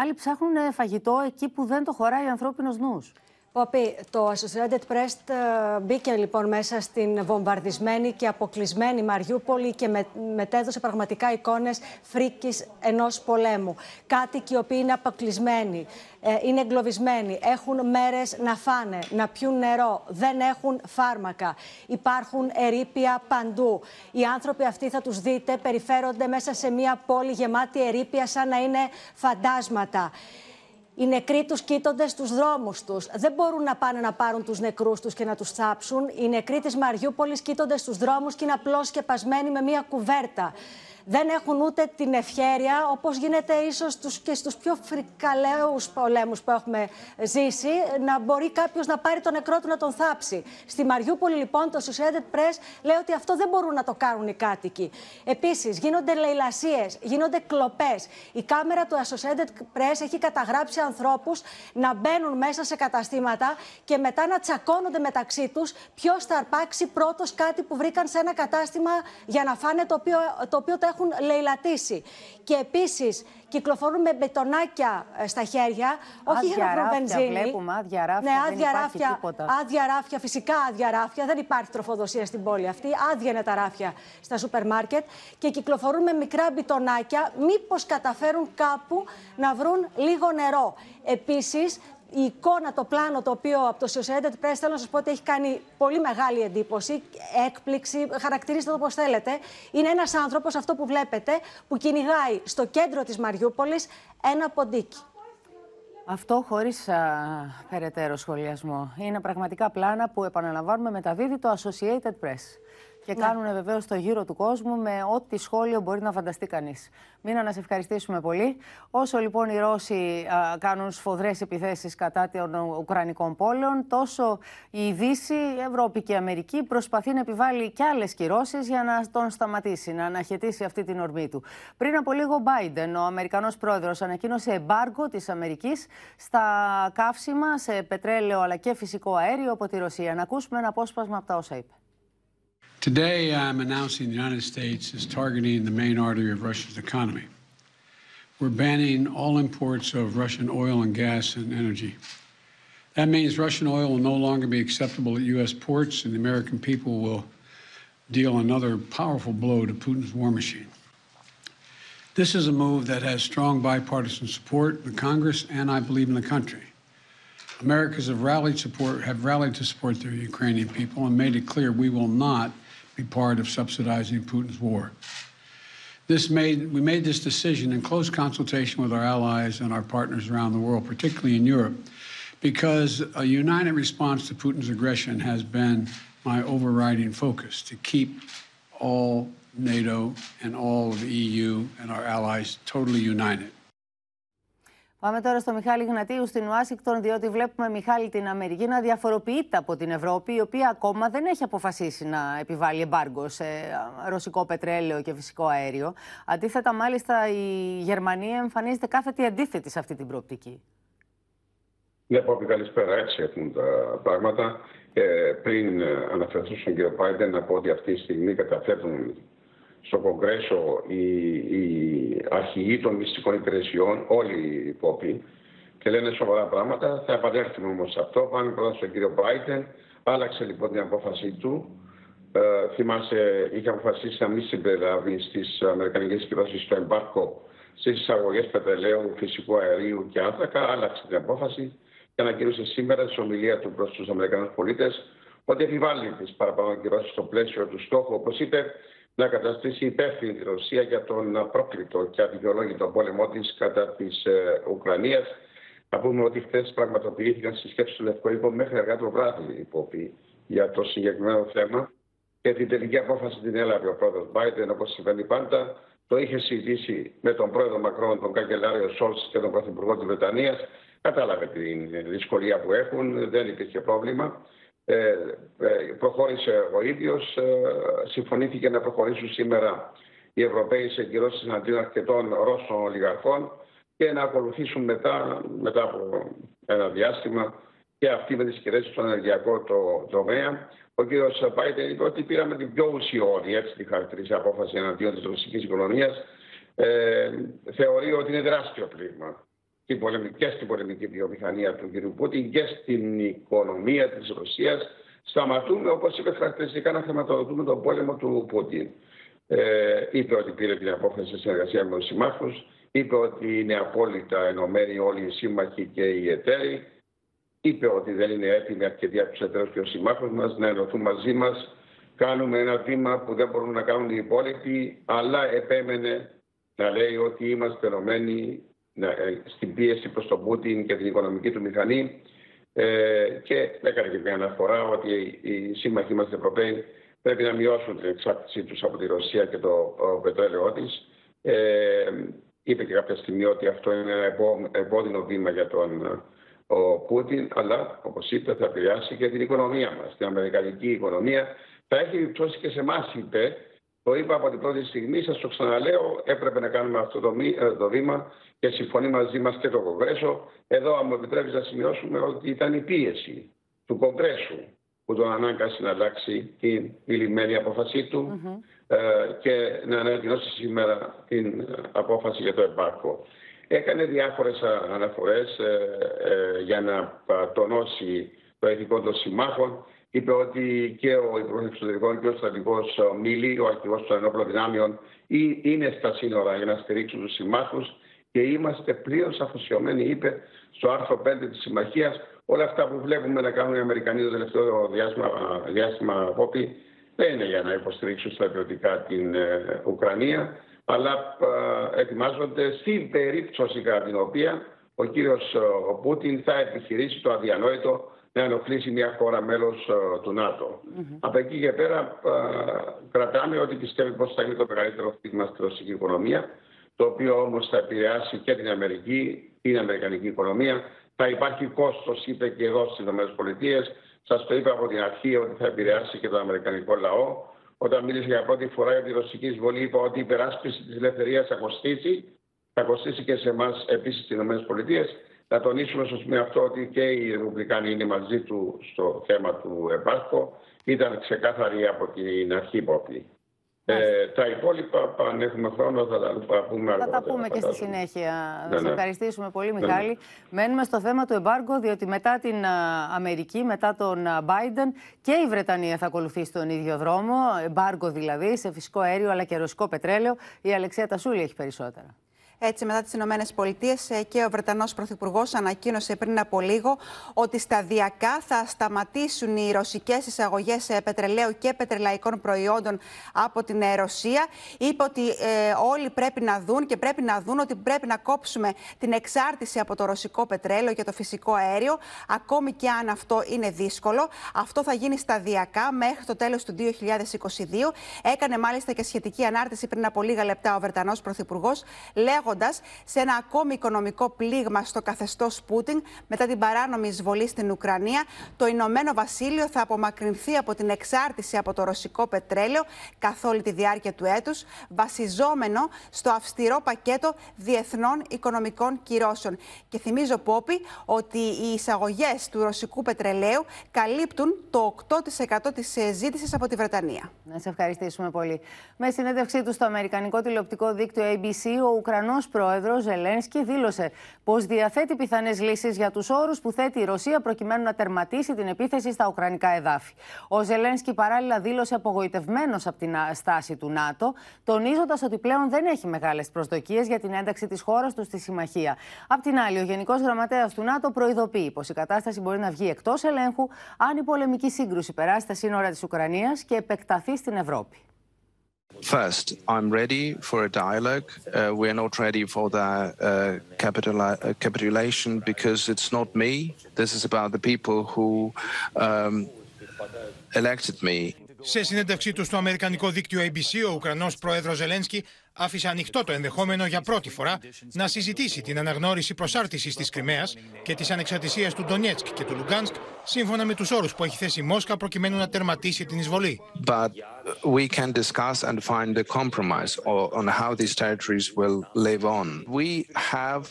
άλλοι ψάχνουν φαγητό εκεί που δεν το χωράει ανθρώπινος νους. Πόπι, το Associated Press ε, μπήκε λοιπόν μέσα στην βομβαρδισμένη και αποκλεισμένη Μαριούπολη και με, μετέδωσε πραγματικά εικόνες φρίκης ενός πολέμου. Κάτοικοι οι οποίοι είναι αποκλεισμένοι, ε, είναι εγκλωβισμένοι, έχουν μέρες να φάνε, να πιούν νερό, δεν έχουν φάρμακα, υπάρχουν ερήπια παντού. Οι άνθρωποι αυτοί θα τους δείτε περιφέρονται μέσα σε μια πόλη γεμάτη ερήπια σαν να είναι φαντάσματα. Οι νεκροί τους κοίτονται στους δρόμους τους. Δεν μπορούν να πάνε να πάρουν τους νεκρούς τους και να τους θάψουν. Οι νεκροί της Μαριούπολης κοίτονται στους δρόμους και είναι απλώς σκεπασμένοι με μία κουβέρτα δεν έχουν ούτε την ευχέρεια, όπως γίνεται ίσως και στους πιο φρικαλαίους πολέμους που έχουμε ζήσει, να μπορεί κάποιος να πάρει τον νεκρό του να τον θάψει. Στη Μαριούπολη, λοιπόν, το Associated Press λέει ότι αυτό δεν μπορούν να το κάνουν οι κάτοικοι. Επίσης, γίνονται λαιλασίες, γίνονται κλοπές. Η κάμερα του Associated Press έχει καταγράψει ανθρώπους να μπαίνουν μέσα σε καταστήματα και μετά να τσακώνονται μεταξύ τους ποιος θα αρπάξει πρώτος κάτι που βρήκαν σε ένα κατάστημα για να φάνε το οποίο, το οποίο το έχουν λαιλατήσει. Και επίσης κυκλοφορούν με μπετονάκια ε, στα χέρια, όχι για να βρουν βενζίνη. Βλέπουμε άδεια ράφια, ναι, άδεια δεν ράφια, τίποτα. άδεια ράφια, φυσικά άδεια ράφια. Δεν υπάρχει τροφοδοσία στην πόλη αυτή. Άδεια είναι τα ράφια στα σούπερ μάρκετ. Και κυκλοφορούν με μικρά μπιτονάκια, μήπως καταφέρουν κάπου να βρουν λίγο νερό. Επίσης, η εικόνα, το πλάνο το οποίο από το Associated Press θέλω να σας πω ότι έχει κάνει πολύ μεγάλη εντύπωση, έκπληξη, χαρακτηρίστε το όπως θέλετε. Είναι ένας άνθρωπος, αυτό που βλέπετε, που κυνηγάει στο κέντρο της Μαριούπολης ένα ποντίκι. Αυτό χωρίς περαιτέρω σχολιασμό. Είναι πραγματικά πλάνα που επαναλαμβάνουμε μεταδίδει το Associated Press. Και ναι. κάνουν βεβαίως το γύρο του κόσμου με ό,τι σχόλιο μπορεί να φανταστεί κανείς. Μήνα να σε ευχαριστήσουμε πολύ. Όσο λοιπόν οι Ρώσοι α, κάνουν σφοδρές επιθέσεις κατά των Ουκρανικών πόλεων, τόσο η Δύση, η Ευρώπη και η Αμερική προσπαθεί να επιβάλλει και άλλες κυρώσεις για να τον σταματήσει, να αναχαιτήσει αυτή την ορμή του. Πριν από λίγο, ο Biden, ο Αμερικανός πρόεδρος, ανακοίνωσε εμπάργκο της Αμερικής στα καύσιμα, σε πετρέλαιο αλλά και φυσικό αέριο από τη Ρωσία. Να ακούσουμε ένα απόσπασμα από τα όσα είπε. Today, I'm announcing the United States is targeting the main artery of Russia's economy. We're banning all imports of Russian oil and gas and energy. That means Russian oil will no longer be acceptable at U.S. ports, and the American people will deal another powerful blow to Putin's war machine. This is a move that has strong bipartisan support in Congress and I believe in the country. Americans have rallied support have rallied to support the Ukrainian people and made it clear we will not be part of subsidizing Putin's war. This made we made this decision in close consultation with our allies and our partners around the world, particularly in Europe, because a united response to Putin's aggression has been my overriding focus to keep all NATO and all of the EU and our allies totally united. Πάμε τώρα στο Μιχάλη Γνατίου στην Ουάσιγκτον, διότι βλέπουμε Μιχάλη την Αμερική να διαφοροποιείται από την Ευρώπη, η οποία ακόμα δεν έχει αποφασίσει να επιβάλλει εμπάργκο σε ρωσικό πετρέλαιο και φυσικό αέριο. Αντίθετα, μάλιστα, η Γερμανία εμφανίζεται κάθετη αντίθετη σε αυτή την προοπτική. Ναι, Πόπη, καλησπέρα. Έτσι έχουν τα πράγματα. Ε, πριν αναφερθώ στον κύριο Πάιντεν, να πω ότι αυτή τη στιγμή καταθέτουν στο Κογκρέσο οι, οι αρχηγοί των μυστικών υπηρεσιών, όλοι οι υπόποι, και λένε σοβαρά πράγματα. Θα επανέλθουμε όμως σε αυτό. Πάμε πρώτα στον κύριο Μπάιντεν. Άλλαξε λοιπόν την απόφαση του. Ε, θυμάσαι, είχε αποφασίσει να μην συμπεριλάβει στις Αμερικανικές κυρώσεις στο εμπάρκο στις εισαγωγές πετρελαίου, φυσικού αερίου και άνθρακα. Άλλαξε την απόφαση και ανακοίνωσε σήμερα στη ομιλία του προς τους Αμερικανούς πολίτες ότι επιβάλλει τις παραπάνω κυρώσεις στο πλαίσιο του στόχου, όπως είπε, να καταστήσει υπεύθυνη τη Ρωσία για τον απρόκλητο και αδικαιολόγητο πόλεμό της κατά της ε, Ουκρανίας. Να πούμε ότι χθες πραγματοποιήθηκαν συσκέψεις του Λευκό Οίκο μέχρι αργά το βράδυ υπόπη για το συγκεκριμένο θέμα και την τελική απόφαση την έλαβε ο πρόεδρος Μπάιντεν, όπως συμβαίνει πάντα. Το είχε συζητήσει με τον πρόεδρο Μακρόν, τον καγκελάριο Σόλτς και τον πρωθυπουργό της Βρετανίας. Κατάλαβε την δυσκολία που έχουν, δεν υπήρχε πρόβλημα. Ε, ε, προχώρησε ο ίδιος, ε, συμφωνήθηκε να προχωρήσουν σήμερα οι Ευρωπαίοι σε κυρώσεις αντίον αρκετών Ρώσων ολιγαρχών και να ακολουθήσουν μετά, μετά από ένα διάστημα και αυτοί με τις κυρώσεις στον ενεργειακό το τομέα. Ο κ. Πάιτερ είπε ότι πήραμε την πιο ουσιώδη, έτσι τη χαρακτηρίζει απόφαση εναντίον της ρωσικής οικονομίας. Ε, θεωρεί ότι είναι τεράστιο πλήγμα και στην πολεμική βιομηχανία του κ. Πούτιν και στην οικονομία της Ρωσίας σταματούμε, όπως είπε χαρακτηριστικά, να χρηματοδοτούμε τον πόλεμο του Πούτιν. Ε, είπε ότι πήρε την απόφαση σε συνεργασία με τους συμμάχους, είπε ότι είναι απόλυτα ενωμένοι όλοι οι σύμμαχοι και οι εταίροι, είπε ότι δεν είναι έτοιμοι αρκετοί από τους εταίρους και ο συμμάχους μας να ενωθούν μαζί μας. Κάνουμε ένα βήμα που δεν μπορούν να κάνουν οι υπόλοιποι, αλλά επέμενε να λέει ότι είμαστε ενωμένοι ε, στην πίεση προς τον Πούτιν και την οικονομική του μηχανή ε, και έκανε και μια αναφορά ότι οι σύμμαχοι μας Ευρωπαίοι πρέπει να μειώσουν την εξάρτησή τους από τη Ρωσία και το πετρέλαιό της. Ε, είπε και κάποια στιγμή ότι αυτό είναι ένα επώδυνο βήμα για τον ο Πούτιν, αλλά όπως είπε θα επηρεάσει και την οικονομία μας, την αμερικανική οικονομία. Θα έχει επιπτώσει και σε εμάς, είπε, το είπα από την πρώτη στιγμή, σας το ξαναλέω, έπρεπε να κάνουμε αυτό το, το βήμα και συμφωνεί μαζί μας και το Κογκρέσο. Εδώ, αν μου επιτρέπεις να σημειώσουμε ότι ήταν η πίεση του Κογκρέσου που τον ανάγκασε να αλλάξει την μιλημένη απόφασή του ε, και να ανακοινώσει σήμερα την απόφαση για το εμπάρκο. Έκανε διάφορες αναφορές ε, ε, για να τονώσει το ηθικό των συμμάχων είπε ότι και ο Υπουργός Εξωτερικών και ο στρατηγός Μίλη, ο αρχηγός των ενόπλων δυνάμεων, είναι στα σύνορα για να στηρίξουν τους συμμάχους και είμαστε πλήρως αφοσιωμένοι, είπε στο άρθρο 5 της Συμμαχίας. Όλα αυτά που βλέπουμε να κάνουν οι Αμερικανοί το τελευταίο διάστημα, διάστημα δεν είναι για να υποστηρίξουν στρατιωτικά την ε, Ουκρανία, αλλά ε, ετοιμάζονται στην περίπτωση κατά την οποία ο κύριος Πούτιν θα επιχειρήσει το αδιανόητο να ενοχλήσει μια χώρα μέλος ε, του ΝΑΤΟ. Mm-hmm. Από εκεί και πέρα ε, κρατάμε ότι πιστεύει πως θα είναι το μεγαλύτερο θύμα στη ρωσική οικονομία, το οποίο όμως θα επηρεάσει και την Αμερική, την Αμερικανική οικονομία. Θα υπάρχει κόστος, είπε και εδώ στις ΗΠΑ. Σας το είπα από την αρχή ότι θα επηρεάσει και τον Αμερικανικό λαό. Όταν μίλησε για πρώτη φορά για τη ρωσική εισβολή, είπα ότι η υπεράσπιση της ελευθερίας θα κοστίσει. Θα κοστίσει και σε εμάς επίσης στις ΗΠΑ. Να τονίσουμε στο σημείο αυτό ότι και οι Ρεπουμπλικάνοι είναι μαζί του στο θέμα του εμπάρκο. Ήταν ξεκάθαροι από την αρχή υπόπτη. Ε, τα υπόλοιπα, αν έχουμε χρόνο, θα τα πούμε αργότερα. Θα τα πούμε και στη συνέχεια. Ναι, ναι. ευχαριστήσουμε πολύ, ναι, ναι. Μιχάλη. Ναι. Μένουμε στο θέμα του εμπάργκο, διότι μετά την Αμερική, μετά τον Biden και η Βρετανία θα ακολουθήσει τον ίδιο δρόμο. Εμπάργκο δηλαδή, σε φυσικό αέριο αλλά και ρωσικό πετρέλαιο. Η Αλεξία Τασούλη έχει περισσότερα. Έτσι μετά τις Ηνωμένες Πολιτείες και ο Βρετανός Πρωθυπουργός ανακοίνωσε πριν από λίγο ότι σταδιακά θα σταματήσουν οι ρωσικές εισαγωγές πετρελαίου και πετρελαϊκών προϊόντων από την Ρωσία. Είπε ότι ε, όλοι πρέπει να δουν και πρέπει να δουν ότι πρέπει να κόψουμε την εξάρτηση από το ρωσικό πετρέλαιο και το φυσικό αέριο, ακόμη και αν αυτό είναι δύσκολο. Αυτό θα γίνει σταδιακά μέχρι το τέλος του 2022. Έκανε μάλιστα και σχετική ανάρτηση πριν από λίγα λεπτά ο Βρετανός Πρωθυπουργός, λέγοντας σε ένα ακόμη οικονομικό πλήγμα στο καθεστώς Πούτιν μετά την παράνομη εισβολή στην Ουκρανία, το Ηνωμένο Βασίλειο θα απομακρυνθεί από την εξάρτηση από το ρωσικό πετρέλαιο καθ' όλη τη διάρκεια του έτους, βασιζόμενο στο αυστηρό πακέτο διεθνών οικονομικών κυρώσεων. Και θυμίζω, Πόπι, ότι οι εισαγωγές του ρωσικού πετρελαίου καλύπτουν το 8% της ζήτησης από τη Βρετανία. Να σε ευχαριστήσουμε πολύ. Με συνέντευξή του στο Αμερικανικό τηλεοπτικό δίκτυο ABC, ο Ουκρανός πρόεδρος Ζελένσκι δήλωσε πως διαθέτει πιθανές λύσεις για τους όρους που θέτει η Ρωσία προκειμένου να τερματίσει την επίθεση στα Ουκρανικά εδάφη. Ο Ζελένσκι παράλληλα δήλωσε απογοητευμένος από την στάση του ΝΑΤΟ, τονίζοντας ότι πλέον δεν έχει μεγάλες προσδοκίες για την ένταξη της χώρας του στη συμμαχία. Απ' την άλλη, ο Γενικός Γραμματέας του ΝΑΤΟ προειδοποιεί πως η κατάσταση μπορεί να βγει εκτός ελέγχου αν η πολεμική σύγκρουση περάσει στα σύνορα της Ουκρανίας και επεκταθεί στην Ευρώπη. First, I'm ready for a dialogue. Uh, we are not ready for the uh, capitula- uh, capitulation because it's not me. This is about the people who um, elected me. Σε συνέντευξή του στο Αμερικανικό δίκτυο ABC, ο Ουκρανός πρόεδρος Ζελένσκι άφησε ανοιχτό το ενδεχόμενο για πρώτη φορά να συζητήσει την αναγνώριση προσάρτησης της Κρυμαίας και της ανεξαρτησίας του Ντονιέτσκ και του Λουγκάνσκ, σύμφωνα με τους όρους που έχει θέσει η Μόσχα προκειμένου να τερματίσει την εισβολή. But we can discuss and find a compromise on how these territories will live on. We have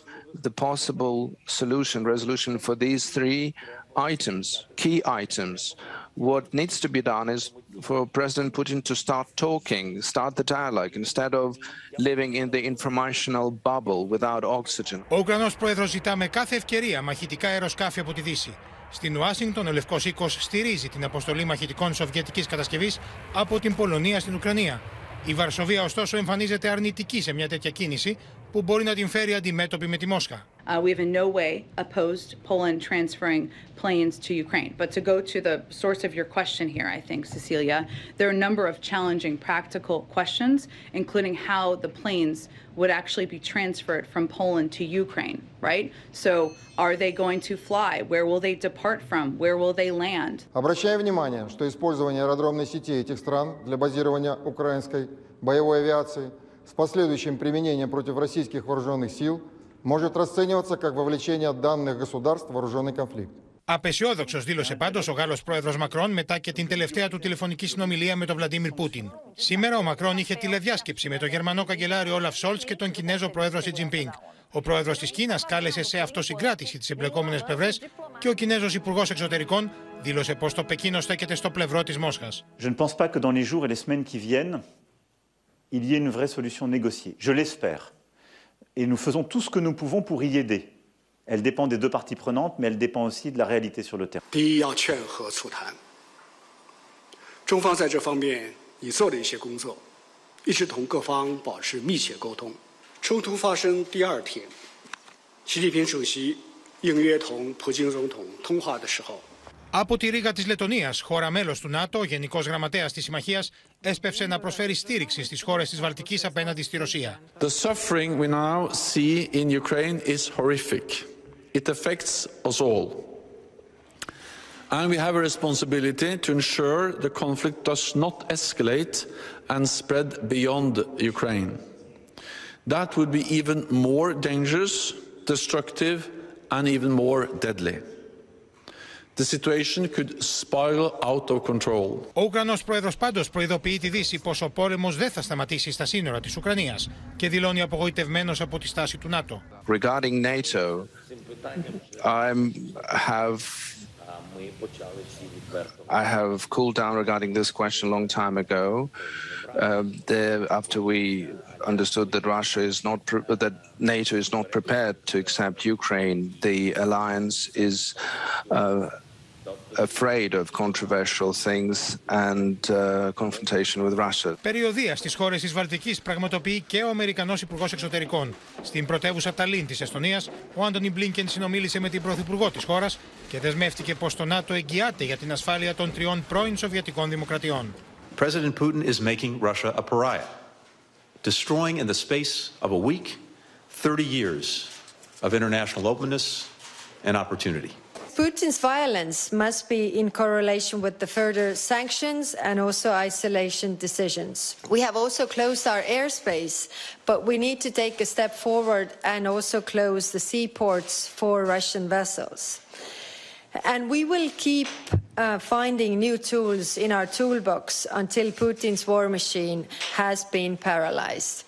the possible solution, resolution for these three items, key items. What needs to be done is for President Putin to start talking, start the dialogue, instead of living in the informational bubble without oxygen. Ο Ουκρανός πρόεδρος ζητά με κάθε ευκαιρία μαχητικά αεροσκάφη από τη Δύση. Στην Ουάσιγκτον, ο Λευκός Οίκος στηρίζει την αποστολή μαχητικών σοβιετικής κατασκευής από την Πολωνία στην Ουκρανία. Η Βαρσοβία, ωστόσο, εμφανίζεται αρνητική σε μια τέτοια κίνηση που μπορεί να την φέρει αντιμέτωπη με τη Μόσχα. Uh, we have in no way opposed Poland transferring planes to Ukraine. But to go to the source of your question here, I think, Cecilia, there are a number of challenging practical questions, including how the planes would actually be transferred from Poland to Ukraine, right? So are they going to fly? Where will they depart from? Where will they land? Обращаю внимание, что использование аэродромной сети этих стран для базирования украинской боевой авиации с последующим применением против российских вооруженных сил может расцениваться как вовлечение данных государств в вооруженный конфликт. Απεσιόδοξο δήλωσε πάντω ο Γάλλο πρόεδρο Μακρόν μετά και την τελευταία του τηλεφωνική συνομιλία με τον Βλαντίμιρ Πούτιν. Σήμερα ο Μακρόν είχε τηλεδιάσκεψη με τον Γερμανό καγκελάριο Όλαφ Σόλτ και τον Κινέζο πρόεδρο Σι Τζιμπίνγκ. Ο πρόεδρο τη Κίνα κάλεσε σε αυτοσυγκράτηση τι εμπλεκόμενε πλευρέ και ο Κινέζο Υπουργό Εξωτερικών δήλωσε πω το Πεκίνο στέκεται στο πλευρό τη Μόσχα. Je ne pense pas que dans les jours et les semaines qui viennent, il y ait une vraie solution négociée. Je l'espère. Et nous faisons tout ce que nous pouvons pour y aider. Elle dépend des deux parties prenantes, mais elle dépend aussi de la réalité sur le terrain. Από τη Ρήγα τη Λετωνία, χώρα μέλο του ΝΑΤΟ, Γενικό Γραμματέα τη Συμμαχία, έσπευσε να προσφέρει στήριξη στι χώρε τη Βαλτική απέναντι στη Ρωσία. The suffering we now see in Ukraine is horrific. It affects us all. And we have a responsibility to ensure the conflict does not escalate and spread beyond Ukraine. That would be even more dangerous, destructive, and even more deadly. The situation could spiral out of control. Ο Ουκρανός πρόεδρος πάντως προειδοποιεί τη Δύση πως ο πόλεμος δεν θα σταματήσει στα σύνορα της Ουκρανίας και δηλώνει απογοητευμένος από τη στάση του ΝΑΤΟ. Regarding NATO, I have I have cooled down regarding this question a long time ago. Uh, there, after we understood that Russia is not that NATO is not prepared to accept Ukraine, the alliance is uh, afraid of controversial things and uh, confrontation with Russia. Περιοδία στις χώρες της Βαλτικής πραγματοποιεί και ο Αμερικανός Υπουργός Εξωτερικών. Στην πρωτεύουσα Ταλίν της Εστονίας, ο Άντωνι Μπλίνκεν συνομίλησε με την Πρωθυπουργό της χώρας και δεσμεύτηκε πως το ΝΑΤΟ εγγυάται για την ασφάλεια των τριών πρώην Σοβιετικών Δημοκρατιών. President Putin is making Russia a pariah, destroying in the space of a week 30 years of international openness and opportunity. Putin's violence must be in correlation with the further sanctions and also isolation decisions. We have also closed our airspace, but we need to take a step forward and also close the seaports for Russian vessels. And we will keep uh, finding new tools in our toolbox until Putin's war machine has been paralyzed.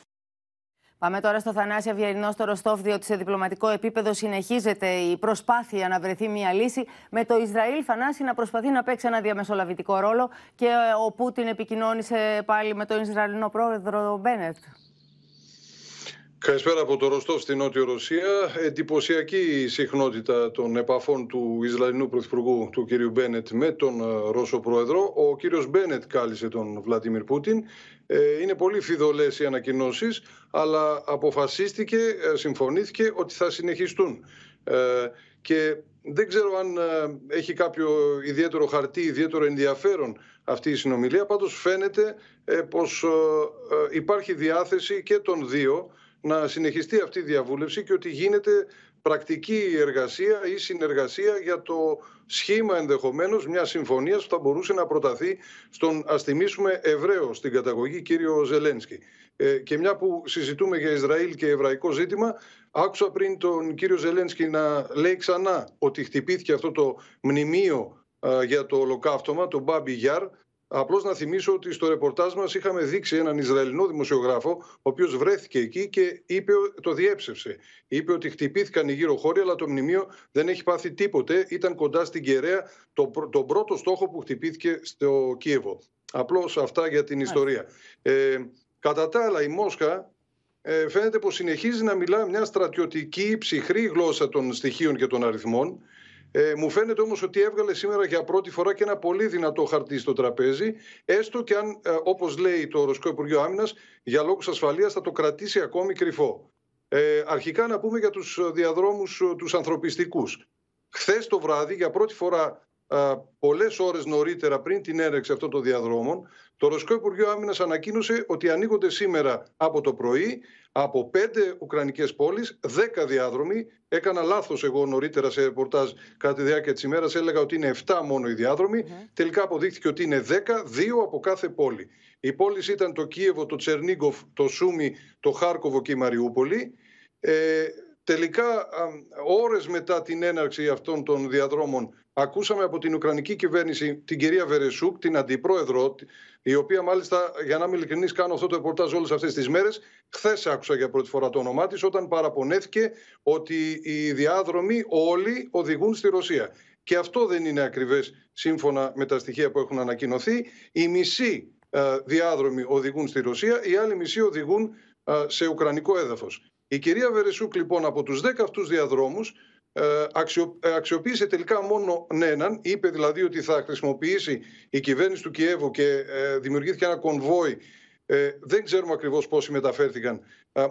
Πάμε τώρα στο Θανάση Αυγερινό στο Ροστόφ, διότι σε διπλωματικό επίπεδο συνεχίζεται η προσπάθεια να βρεθεί μια λύση με το Ισραήλ Θανάση να προσπαθεί να παίξει ένα διαμεσολαβητικό ρόλο και ο Πούτιν επικοινώνησε πάλι με τον Ισραηλινό πρόεδρο Μπένετ. Καλησπέρα από το Ροστόφ στην Νότιο Ρωσία. Εντυπωσιακή η συχνότητα των επαφών του Ισραηλινού Πρωθυπουργού του κ. Μπένετ με τον ε, Ρώσο Πρόεδρο. Ο κ. Μπένετ κάλεσε τον Βλαντίμιρ Πούτιν. Ε, είναι πολύ φιδωλές οι ανακοινώσεις, αλλά αποφασίστηκε, ε, συμφωνήθηκε ότι θα συνεχιστούν. Και δεν ξέρω αν έχει κάποιο ιδιαίτερο χαρτί, ιδιαίτερο ενδιαφέρον αυτή η συνομιλία. Πάντως φαίνεται πως υπάρχει διάθεση και των δύο να συνεχιστεί αυτή η διαβούλευση και ότι γίνεται πρακτική εργασία ή συνεργασία για το σχήμα ενδεχομένως μιας συμφωνίας που θα μπορούσε να προταθεί στον ας θυμίσουμε Εβραίο στην καταγωγή κύριο Ζελένσκι. Ε, και μια που συζητούμε για Ισραήλ και εβραϊκό ζήτημα, άκουσα πριν τον κύριο Ζελένσκι να λέει ξανά ότι χτυπήθηκε αυτό το μνημείο για το ολοκαύτωμα, το Μπάμπι Γιάρ, Απλώς να θυμίσω ότι στο ρεπορτάζ μας είχαμε δείξει έναν Ισραηλινό δημοσιογράφο, ο οποίος βρέθηκε εκεί και είπε, το διέψευσε. Είπε ότι χτυπήθηκαν οι γύρω χώροι, αλλά το μνημείο δεν έχει πάθει τίποτε. Ήταν κοντά στην Κεραία, το, τον πρώτο στόχο που χτυπήθηκε στο Κίεβο. Απλώς αυτά για την ιστορία. Ε, κατά τα άλλα, η Μόσχα ε, φαίνεται πως συνεχίζει να μιλά μια στρατιωτική ψυχρή γλώσσα των στοιχείων και των αριθμών ε, μου φαίνεται όμως ότι έβγαλε σήμερα για πρώτη φορά και ένα πολύ δυνατό χαρτί στο τραπέζι, έστω και αν, ε, όπως λέει το Ρωσικό Υπουργείο Άμυνας, για λόγους ασφαλείας θα το κρατήσει ακόμη κρυφό. Ε, αρχικά να πούμε για τους διαδρόμους ε, τους ανθρωπιστικούς. Χθες το βράδυ, για πρώτη φορά πολλές ώρες νωρίτερα πριν την έναρξη αυτών των διαδρόμων, το Ρωσικό Υπουργείο Άμυνας ανακοίνωσε ότι ανοίγονται σήμερα από το πρωί από πέντε Ουκρανικές πόλεις, δέκα διάδρομοι. Έκανα λάθος εγώ νωρίτερα σε ρεπορτάζ κατά τη διάρκεια της ημέρας. Έλεγα ότι είναι 7 μόνο οι διάδρομοι. Τελικά αποδείχθηκε ότι είναι 10, δύο από κάθε πόλη. Οι πόλεις ήταν το Κίεβο, το Τσερνίγκοφ, το Σούμι, το Χάρκοβο και η Μαριούπολη. Ε, τελικά, ώρες μετά την έναρξη αυτών των διαδρόμων, ακούσαμε από την Ουκρανική κυβέρνηση την κυρία Βερεσούκ, την αντιπρόεδρο, η οποία μάλιστα, για να είμαι ειλικρινής, κάνω αυτό το ρεπορτάζ όλες αυτές τις μέρες. Χθες άκουσα για πρώτη φορά το όνομά της, όταν παραπονέθηκε ότι οι διάδρομοι όλοι οδηγούν στη Ρωσία. Και αυτό δεν είναι ακριβές σύμφωνα με τα στοιχεία που έχουν ανακοινωθεί. Οι μισοί ε, διάδρομοι οδηγούν στη Ρωσία, οι άλλοι μισοί οδηγούν ε, σε ουκρανικό έδαφος. Η κυρία Βερεσούκ λοιπόν από τους 10 αυτούς διαδρόμους ε, αξιο, ε, αξιοποίησε τελικά μόνο έναν, είπε δηλαδή ότι θα χρησιμοποιήσει η κυβέρνηση του Κιέβου και ε, δημιουργήθηκε ένα κονβόι ε, δεν ξέρουμε ακριβώς πόσοι μεταφέρθηκαν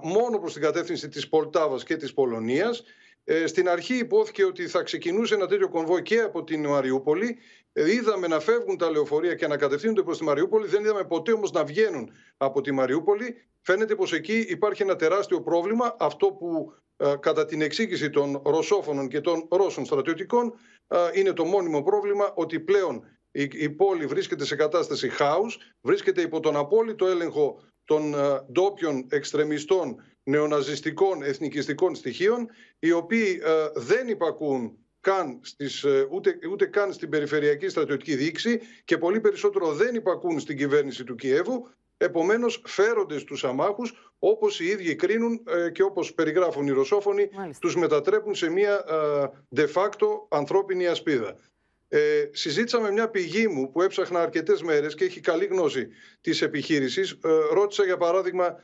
μόνο προς την κατεύθυνση της Πολτάβας και της Πολωνίας ε, στην αρχή υπόθηκε ότι θα ξεκινούσε ένα τέτοιο κονβόι και από την Μαριούπολη. Ε, είδαμε να φεύγουν τα λεωφορεία και να κατευθύνονται προς τη Μαριούπολη. Δεν είδαμε ποτέ όμως να βγαίνουν από τη Μαριούπολη. Φαίνεται πως εκεί υπάρχει ένα τεράστιο πρόβλημα. Αυτό που ε, κατά την εξήγηση των Ρωσόφωνων και των Ρώσων στρατιωτικών είναι το μόνιμο πρόβλημα ότι πλέον η, η πόλη βρίσκεται σε κατάσταση χάους, βρίσκεται υπό τον απόλυτο έλεγχο των ντόπιων εξτρεμιστών νεοναζιστικών εθνικιστικών στοιχείων οι οποίοι ε, δεν υπακούν καν στις, ε, ούτε, ούτε καν στην περιφερειακή στρατιωτική διοίκηση και πολύ περισσότερο δεν υπακούν στην κυβέρνηση του Κιέβου Επομένως φέρονται στους αμάχους όπως οι ίδιοι κρίνουν ε, και όπως περιγράφουν οι Ρωσόφωνοι τους μετατρέπουν σε μια de facto ανθρώπινη ασπίδα. Ε, συζήτησα με μια πηγή μου που έψαχνα αρκετές μέρες και έχει καλή γνώση της επιχείρησης. ρώτησα για παράδειγμα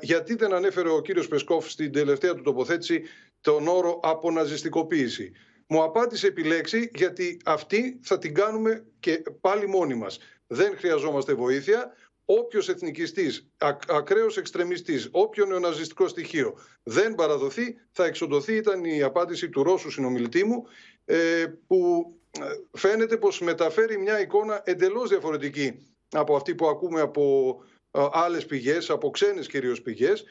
γιατί δεν ανέφερε ο κύριος Πεσκόφ στην τελευταία του τοποθέτηση τον όρο αποναζιστικοποίηση. μου απάντησε επιλέξει γιατί αυτή θα την κάνουμε και πάλι μόνοι μας. Δεν χρειαζόμαστε βοήθεια. Όποιος εθνικιστής, ακραίος εξτρεμιστής, όποιο νεοναζιστικό στοιχείο δεν παραδοθεί, θα εξοντωθεί. Ήταν η απάντηση του Ρώσου συνομιλητή μου, ε, που ε, φαίνεται πως μεταφέρει μια εικόνα εντελώς διαφορετική από αυτή που ακούμε από ε, άλλες πηγές, από ξένες κυρίως πηγές.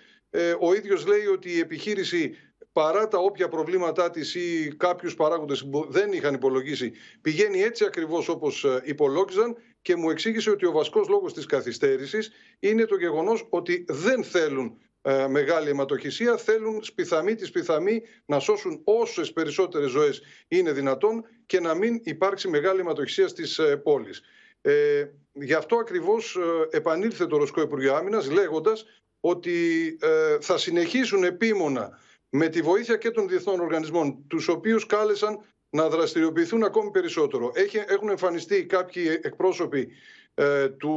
Ο ίδιος λέει ότι η επιχείρηση παρά τα όποια προβλήματά της ή κάποιους παράγοντες που δεν είχαν υπολογίσει, πηγαίνει έτσι ακριβώς όπως υπολόγιζαν και μου εξήγησε ότι ο βασικός λόγος της καθυστέρησης είναι το γεγονός ότι δεν θέλουν ε, μεγάλη αιματοχυσία, θέλουν σπιθαμή τη σπιθαμή να σώσουν όσες περισσότερες ζωές είναι δυνατόν και να μην υπάρξει μεγάλη αιματοχυσία στις ε, πόλεις. Ε, γι' αυτό ακριβώς ε, επανήλθε το Ρωσικό Υπουργείο Άμυνας λέγοντας ότι ε, θα συνεχίσουν επίμονα με τη βοήθεια και των διεθνών οργανισμών, τους οποίους κάλεσαν να δραστηριοποιηθούν ακόμη περισσότερο. έχουν εμφανιστεί κάποιοι εκπρόσωποι ε, του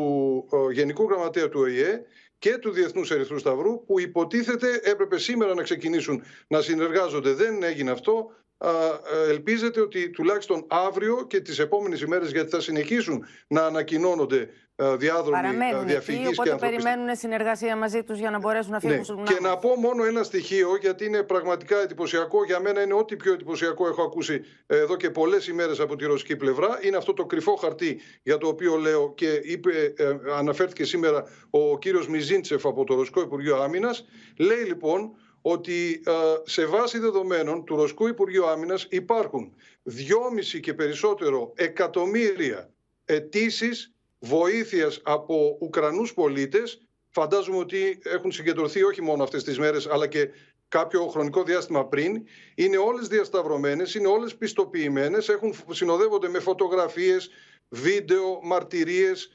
ε, Γενικού Γραμματέα του ΟΗΕ και του Διεθνούς Ερυθρού Σταυρού που υποτίθεται έπρεπε σήμερα να ξεκινήσουν να συνεργάζονται. Δεν έγινε αυτό. Ε, ελπίζεται ότι τουλάχιστον αύριο και τις επόμενες ημέρες γιατί θα συνεχίσουν να ανακοινώνονται ε, διάδρομοι ε, Παραμένουν διαφυγής εκεί, οπότε και περιμένουν συνεργασία μαζί τους για να μπορέσουν να φύγουν ναι. Και να πω μόνο ένα στοιχείο, γιατί είναι πραγματικά εντυπωσιακό. Για μένα είναι ό,τι πιο εντυπωσιακό έχω ακούσει εδώ και πολλές ημέρες από τη ρωσική πλευρά. Είναι αυτό το κρυφό χαρτί για το οποίο λέω και είπε, αναφέρθηκε σήμερα ο κύριος Μιζίντσεφ από το Ρωσικό Υπουργείο Άμυνας. Λέει λοιπόν ότι σε βάση δεδομένων του Ρωσικού Υπουργείου Άμυνας υπάρχουν 2,5 και περισσότερο εκατομμύρια αιτήσεις βοήθειας από Ουκρανούς πολίτες. Φαντάζομαι ότι έχουν συγκεντρωθεί όχι μόνο αυτές τις μέρες αλλά και κάποιο χρονικό διάστημα πριν. Είναι όλες διασταυρωμένες, είναι όλες πιστοποιημένες, έχουν, συνοδεύονται με φωτογραφίες, βίντεο, μαρτυρίες,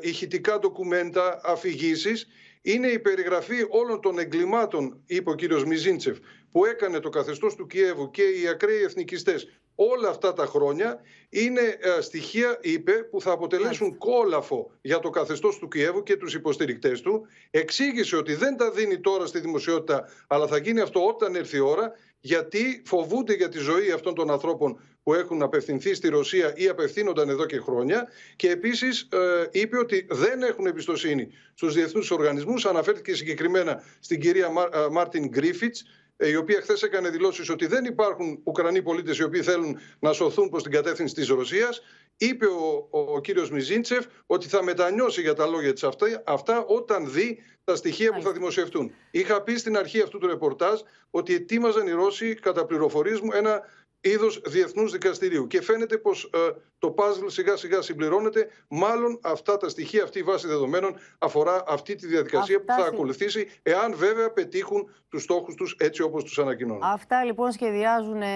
ηχητικά ντοκουμέντα, αφηγήσεις είναι η περιγραφή όλων των εγκλημάτων, είπε ο κύριος Μιζίντσεφ, που έκανε το καθεστώς του Κιέβου και οι ακραίοι εθνικιστές όλα αυτά τα χρόνια είναι ε, στοιχεία, είπε, που θα αποτελέσουν κόλαφο για το καθεστώς του Κιέβου και τους υποστηρικτές του. Εξήγησε ότι δεν τα δίνει τώρα στη δημοσιότητα, αλλά θα γίνει αυτό όταν έρθει η ώρα, γιατί φοβούνται για τη ζωή αυτών των ανθρώπων που έχουν απευθυνθεί στη Ρωσία ή απευθύνονταν εδώ και χρόνια. Και επίσης ε, είπε ότι δεν έχουν εμπιστοσύνη στους διεθνούς οργανισμούς. Αναφέρθηκε συγκεκριμένα στην κυρία ε, Μάρτιν Γκρίφιτς, ε, η οποία χθες έκανε δηλώσεις ότι δεν υπάρχουν Ουκρανοί πολίτες οι οποίοι θέλουν να σωθούν προς την κατεύθυνση της Ρωσίας. Είπε ο, ο, κύριος Μιζίντσεφ ότι θα μετανιώσει για τα λόγια της αυτά, αυτά όταν δει τα στοιχεία που θα δημοσιευτούν. Είχα πει στην αρχή αυτού του ρεπορτάζ ότι ετοίμαζαν οι Ρώσοι κατά πληροφορίες μου ένα είδο διεθνούς δικαστηρίου. Και φαίνεται πως ε, το παζλ σιγά σιγά συμπληρώνεται. Μάλλον αυτά τα στοιχεία, αυτή η βάση δεδομένων αφορά αυτή τη διαδικασία που θα ακολουθήσει, εάν βέβαια πετύχουν τους στόχους τους έτσι όπως τους ανακοινώνουν. Αυτά λοιπόν σχεδιάζουν ε,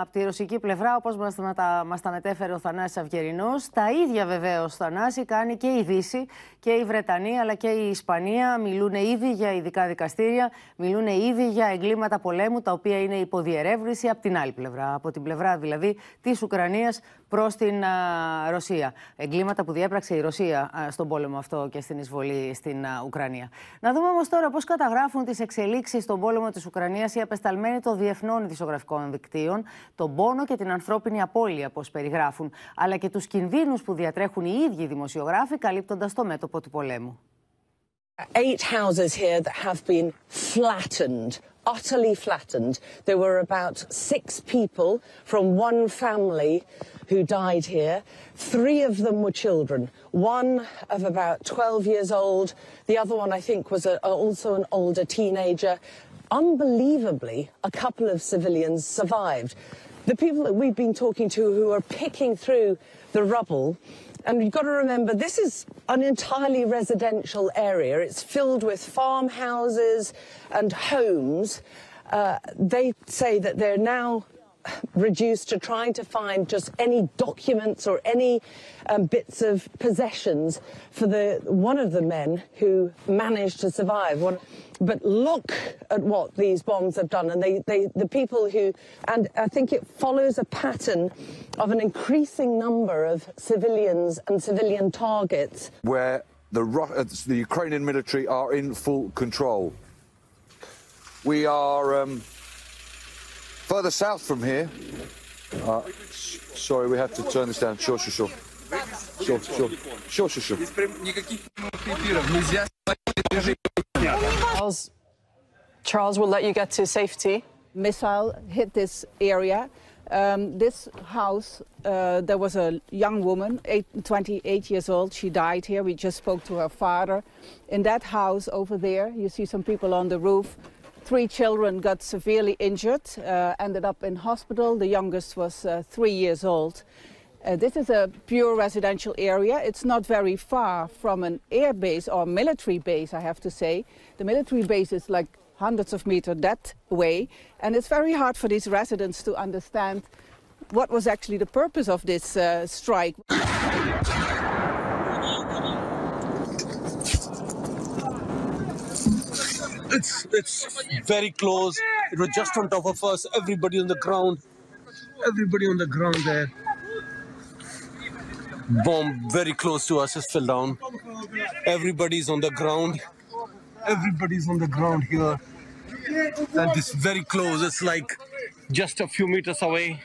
από τη ρωσική πλευρά, όπως μας τα, μας τα μετέφερε ο Θανάσης Αυγερινός. Τα ίδια βεβαίως, Θανάση, κάνει και η Δύση και η Βρετανία αλλά και η Ισπανία. Μιλούν ήδη για ειδικά δικαστήρια, μιλούν ήδη για εγκλήματα πολέμου, τα οποία είναι υποδιερεύνηση από την άλλη πλευρά. Από την πλευρά δηλαδή της Ουκρανίας προς την Ρωσία. Εγκλήματα που διέπραξε η Ρωσία στον πόλεμο αυτό και στην εισβολή στην Ουκρανία. Να δούμε όμως τώρα πώς καταγράφουν τις εξελίξεις στον πόλεμο της Ουκρανίας οι απεσταλμένοι των διεθνών ειδησιογραφικών δικτύων, τον πόνο και την ανθρώπινη απώλεια, πώς περιγράφουν, αλλά και τους κινδύνους που διατρέχουν οι ίδιοι δημοσιογράφοι, καλύπτοντας το μέτωπο του πολέμου. Eight houses here that have been flattened utterly flattened. There were about six people from one family who died here. Three of them were children, one of about 12 years old, the other one, I think, was a, also an older teenager. Unbelievably, a couple of civilians survived. The people that we've been talking to who are picking through the rubble and you've got to remember, this is an entirely residential area. It's filled with farmhouses and homes. Uh, they say that they're now reduced to trying to find just any documents or any um, bits of possessions for the one of the men who managed to survive. One, but look at what these bombs have done, and they, they, the people who, and I think it follows a pattern of an increasing number of civilians and civilian targets. Where the, uh, the Ukrainian military are in full control. We are um, further south from here Uh, sorry, we have to turn this down. Sure, sure, sure. Sure, sure. Sure, sure, sure. Charles, Charles will let you get to safety. missile hit this area. Um, this house, uh, there was a young woman, eight, 28 years old. She died here. We just spoke to her father. In that house over there, you see some people on the roof. Three children got severely injured, uh, ended up in hospital. The youngest was uh, three years old. Uh, this is a pure residential area. It's not very far from an air base or military base, I have to say. The military base is like hundreds of meters that way, and it's very hard for these residents to understand what was actually the purpose of this uh, strike. It's it's very close. It was just on top of us. Everybody on the ground. Everybody on the ground there. Bomb very close to us just fell down. Everybody's on the ground. Everybody's on the ground here. And this very close. It's like just a few meters away.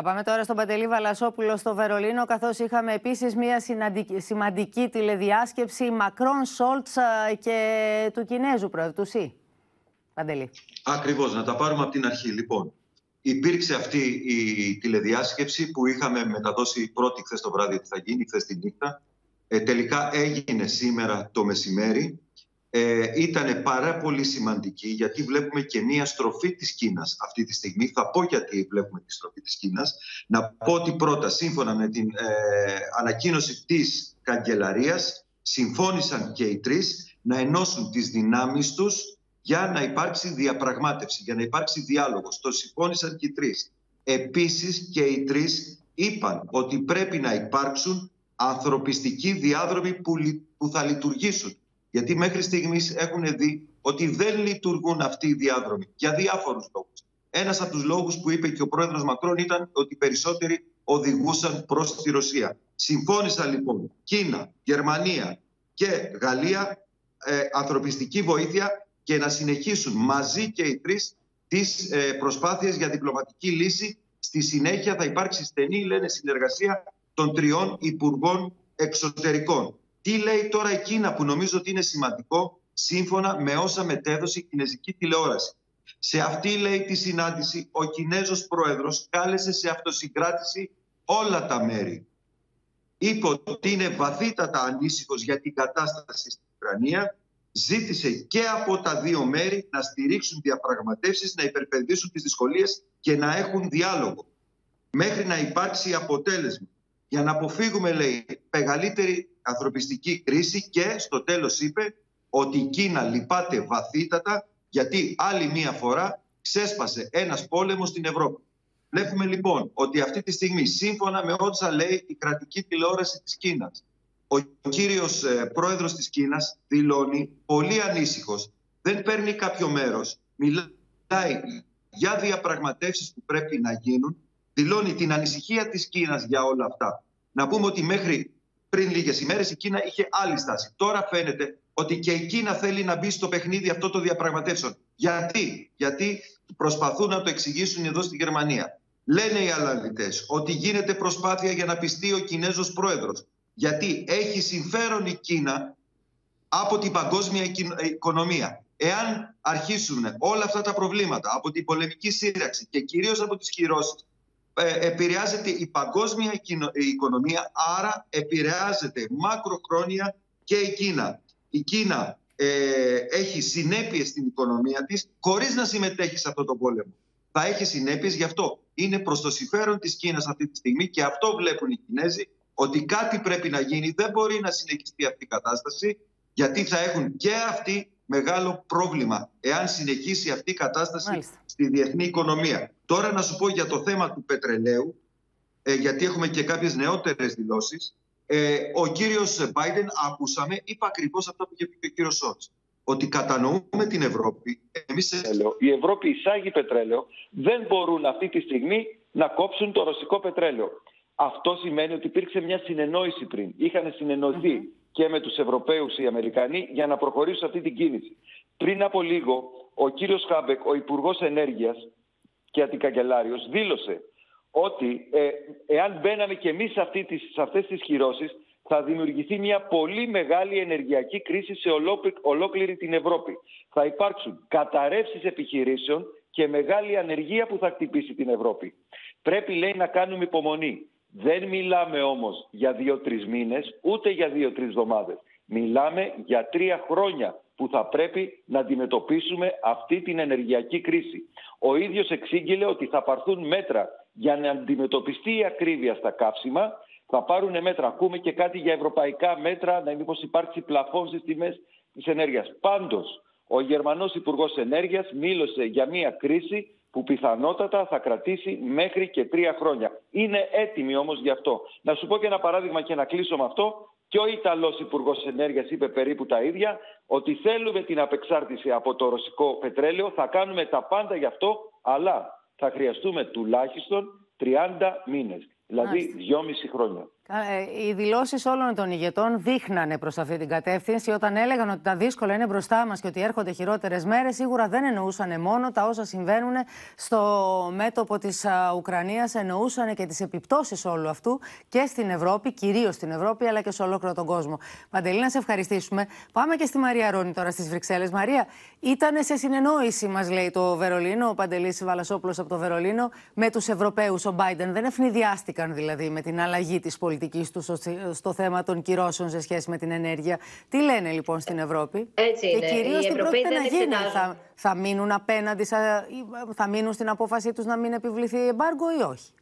Θα πάμε τώρα στον Παντελή Βαλασόπουλο στο Βερολίνο, καθώς είχαμε επίσης μια συναντική- σημαντική τηλεδιάσκεψη Μακρόν, Σόλτς ε, και του Κινέζου πρόεδρου, του ΣΥ. Παντελή. Ακριβώς, να τα πάρουμε από την αρχή. Λοιπόν, υπήρξε αυτή η τηλεδιάσκεψη που είχαμε μεταδώσει πρώτη χθες το βράδυ ότι θα γίνει, χθες τη νύχτα. Ε, τελικά έγινε σήμερα το μεσημέρι. Ε, ήταν πάρα πολύ σημαντική γιατί βλέπουμε και μία στροφή της Κίνας αυτή τη στιγμή. Θα πω γιατί βλέπουμε τη στροφή της Κίνας. Να πω ότι πρώτα, σύμφωνα με την ε, ανακοίνωση της καγκελαρίας, συμφώνησαν και οι τρεις να ενώσουν τις δυνάμεις τους για να υπάρξει διαπραγμάτευση, για να υπάρξει διάλογος. Το συμφώνησαν και οι τρεις. Επίσης και οι τρεις είπαν ότι πρέπει να υπάρξουν ανθρωπιστικοί διάδρομοι που, λει- που θα λειτουργήσουν. Γιατί μέχρι στιγμής έχουν δει ότι δεν λειτουργούν αυτοί οι διάδρομοι για διάφορους λόγους. Ένας από τους λόγους που είπε και ο πρόεδρος Μακρόν ήταν ότι οι περισσότεροι οδηγούσαν προς τη Ρωσία. Συμφώνησαν λοιπόν Κίνα, Γερμανία και Γαλλία ε, ανθρωπιστική βοήθεια και να συνεχίσουν μαζί και οι τρεις τις ε, προσπάθειες για διπλωματική λύση. Στη συνέχεια θα υπάρξει στενή, λένε, συνεργασία των τριών Υπουργών Εξωτερικών. Τι λέει τώρα η Κίνα που νομίζω ότι είναι σημαντικό σύμφωνα με όσα μετέδωσε η κινέζικη τηλεόραση. Σε αυτή λέει τη συνάντηση ο Κινέζος Πρόεδρος κάλεσε σε αυτοσυγκράτηση όλα τα μέρη. Είπε ότι είναι βαθύτατα ανήσυχος για την κατάσταση στην Ουκρανία. Ζήτησε και από τα δύο μέρη να στηρίξουν διαπραγματεύσεις, να υπερπαιδήσουν τις δυσκολίες και να έχουν διάλογο. Μέχρι να υπάρξει αποτέλεσμα. Για να αποφύγουμε, λέει, μεγαλύτερη ανθρωπιστική κρίση και στο τέλος είπε ότι η Κίνα λυπάται βαθύτατα γιατί άλλη μία φορά ξέσπασε ένας πόλεμος στην Ευρώπη. Βλέπουμε λοιπόν ότι αυτή τη στιγμή, σύμφωνα με όσα λέει η κρατική τηλεόραση της Κίνας, ο κύριος ε, πρόεδρος της Κίνας δηλώνει πολύ ανήσυχος, δεν παίρνει κάποιο μέρος, μιλάει για διαπραγματεύσεις που πρέπει να γίνουν, δηλώνει την ανησυχία της Κίνας για όλα αυτά. Να πούμε ότι μέχρι πριν λίγες ημέρες η Κίνα είχε άλλη στάση. Τώρα φαίνεται ότι και η Κίνα θέλει να μπει στο παιχνίδι αυτό των διαπραγματεύσεων. Γιατί, Γιατί προσπαθούν να το εξηγήσουν εδώ στη Γερμανία. Λένε οι αναλυτές ότι γίνεται προσπάθεια για να πιστεί ο Κινέζος πρόεδρος. Γιατί έχει συμφέρον η Κίνα από την παγκόσμια οικο- οικονομία. Εάν αρχίσουν όλα αυτά τα προβλήματα από την πολεμική σύραξη και κυρίως από τις κυρώσεις, ε, επηρεάζεται η παγκόσμια οικονο- η οικονομία, άρα επηρεάζεται μακροχρόνια και η Κίνα. Η Κίνα ε, έχει συνέπειες στην οικονομία της χωρίς να συμμετέχει σε αυτό το πόλεμο. Θα έχει συνέπειες, γι' αυτό είναι προς το συμφέρον της Κίνας αυτή τη στιγμή και αυτό βλέπουν οι Κινέζοι ότι κάτι πρέπει να γίνει. Δεν μπορεί να συνεχιστεί αυτή η κατάσταση γιατί θα έχουν και αυτοί μεγάλο πρόβλημα εάν συνεχίσει αυτή η κατάσταση στη διεθνή οικονομία. Τώρα να σου πω για το θέμα του πετρελαίου, ε, γιατί έχουμε και κάποιες νεότερες δηλώσεις. Ε, ο κύριος Biden, ακούσαμε, είπε ακριβώς αυτό που είχε πει και ο κύριος Σότς. Ότι κατανοούμε την Ευρώπη. Εμείς... Η Ευρώπη εισάγει πετρέλαιο. Δεν μπορούν αυτή τη στιγμή να κόψουν το ρωσικό πετρέλαιο. Αυτό σημαίνει ότι υπήρξε μια συνεννόηση πριν. Είχαν συνεννοηθεί και με τους Ευρωπαίους οι Αμερικανοί για να προχωρήσουν αυτή την κίνηση. Πριν από λίγο, ο κύριος Χάμπεκ, ο Υπουργός Ενέργειας και Αντικαγκελάριος, δήλωσε ότι ε, εάν μπαίναμε και εμείς σε, αυτή τις, σε αυτές τις χειρώσεις, θα δημιουργηθεί μια πολύ μεγάλη ενεργειακή κρίση σε ολόκληρη την Ευρώπη. Θα υπάρξουν καταρρεύσεις επιχειρήσεων και μεγάλη ανεργία που θα χτυπήσει την Ευρώπη. Πρέπει, λέει, να κάνουμε υπομονή. Δεν μιλάμε όμως για δύο-τρεις μήνες, ούτε για δύο-τρεις εβδομάδες. Μιλάμε για τρία χρόνια που θα πρέπει να αντιμετωπίσουμε αυτή την ενεργειακή κρίση. Ο ίδιος εξήγηλε ότι θα πάρθουν μέτρα για να αντιμετωπιστεί η ακρίβεια στα καύσιμα. Θα πάρουν μέτρα. Ακούμε και κάτι για ευρωπαϊκά μέτρα, να μήπως υπάρξει πλαφόν στις τιμές της ενέργειας. Πάντως, ο Γερμανός Υπουργός Ενέργειας μίλησε για μια κρίση που πιθανότατα θα κρατήσει μέχρι και τρία χρόνια. Είναι έτοιμοι όμως γι' αυτό. Να σου πω και ένα παράδειγμα και να κλείσω με αυτό. Και ο Ιταλός Υπουργός Ενέργειας είπε περίπου τα ίδια, ότι θέλουμε την απεξάρτηση από το ρωσικό πετρέλαιο, θα κάνουμε τα πάντα γι' αυτό, αλλά θα χρειαστούμε τουλάχιστον 30 μήνες, δηλαδή 2,5 χρόνια. Ε, οι δηλώσεις όλων των ηγετών δείχνανε προς αυτή την κατεύθυνση. Όταν έλεγαν ότι τα δύσκολα είναι μπροστά μας και ότι έρχονται χειρότερες μέρες, σίγουρα δεν εννοούσαν μόνο τα όσα συμβαίνουν στο μέτωπο της Ουκρανίας, εννοούσαν και τις επιπτώσεις όλου αυτού και στην Ευρώπη, κυρίως στην Ευρώπη, αλλά και σε ολόκληρο τον κόσμο. Παντελή, να σε ευχαριστήσουμε. Πάμε και στη Μαρία Ρόνη τώρα στις Βρυξέλλες. Μαρία, ήταν σε συνεννόηση, μας λέει το Βερολίνο, ο Παντελής Βαλασόπουλος από το Βερολίνο, με τους Ευρωπαίους. Ο Μπάιντεν δεν ευνηδιάστηκαν δηλαδή με την αλλαγή της πολιτικής πολιτική του στο θέμα των κυρώσεων σε σχέση με την ενέργεια. Τι λένε λοιπόν στην Ευρώπη, Έτσι και κυρίως τι πρόκειται να γίνει. Θα, θα μείνουν απέναντι, θα μείνουν στην απόφασή τους να μην επιβληθεί εμπάργκο ή όχι;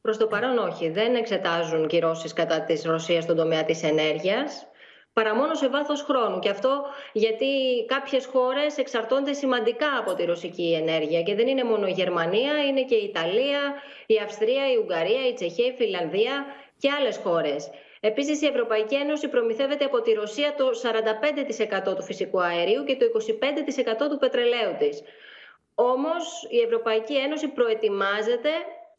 Προς το παρόν όχι. Δεν εξετάζουν κυρώσεις κατά της Ρωσίας στον τομέα της ενέργειας παρά μόνο σε βάθος χρόνου. Και αυτό γιατί κάποιες χώρες εξαρτώνται σημαντικά από τη ρωσική ενέργεια. Και δεν είναι μόνο η Γερμανία, είναι και η Ιταλία, η Αυστρία, η Ουγγαρία, η Τσεχία, η Φιλανδία και άλλες χώρες. Επίσης η Ευρωπαϊκή Ένωση προμηθεύεται από τη Ρωσία το 45% του φυσικού αερίου και το 25% του πετρελαίου της. Όμως η Ευρωπαϊκή Ένωση προετοιμάζεται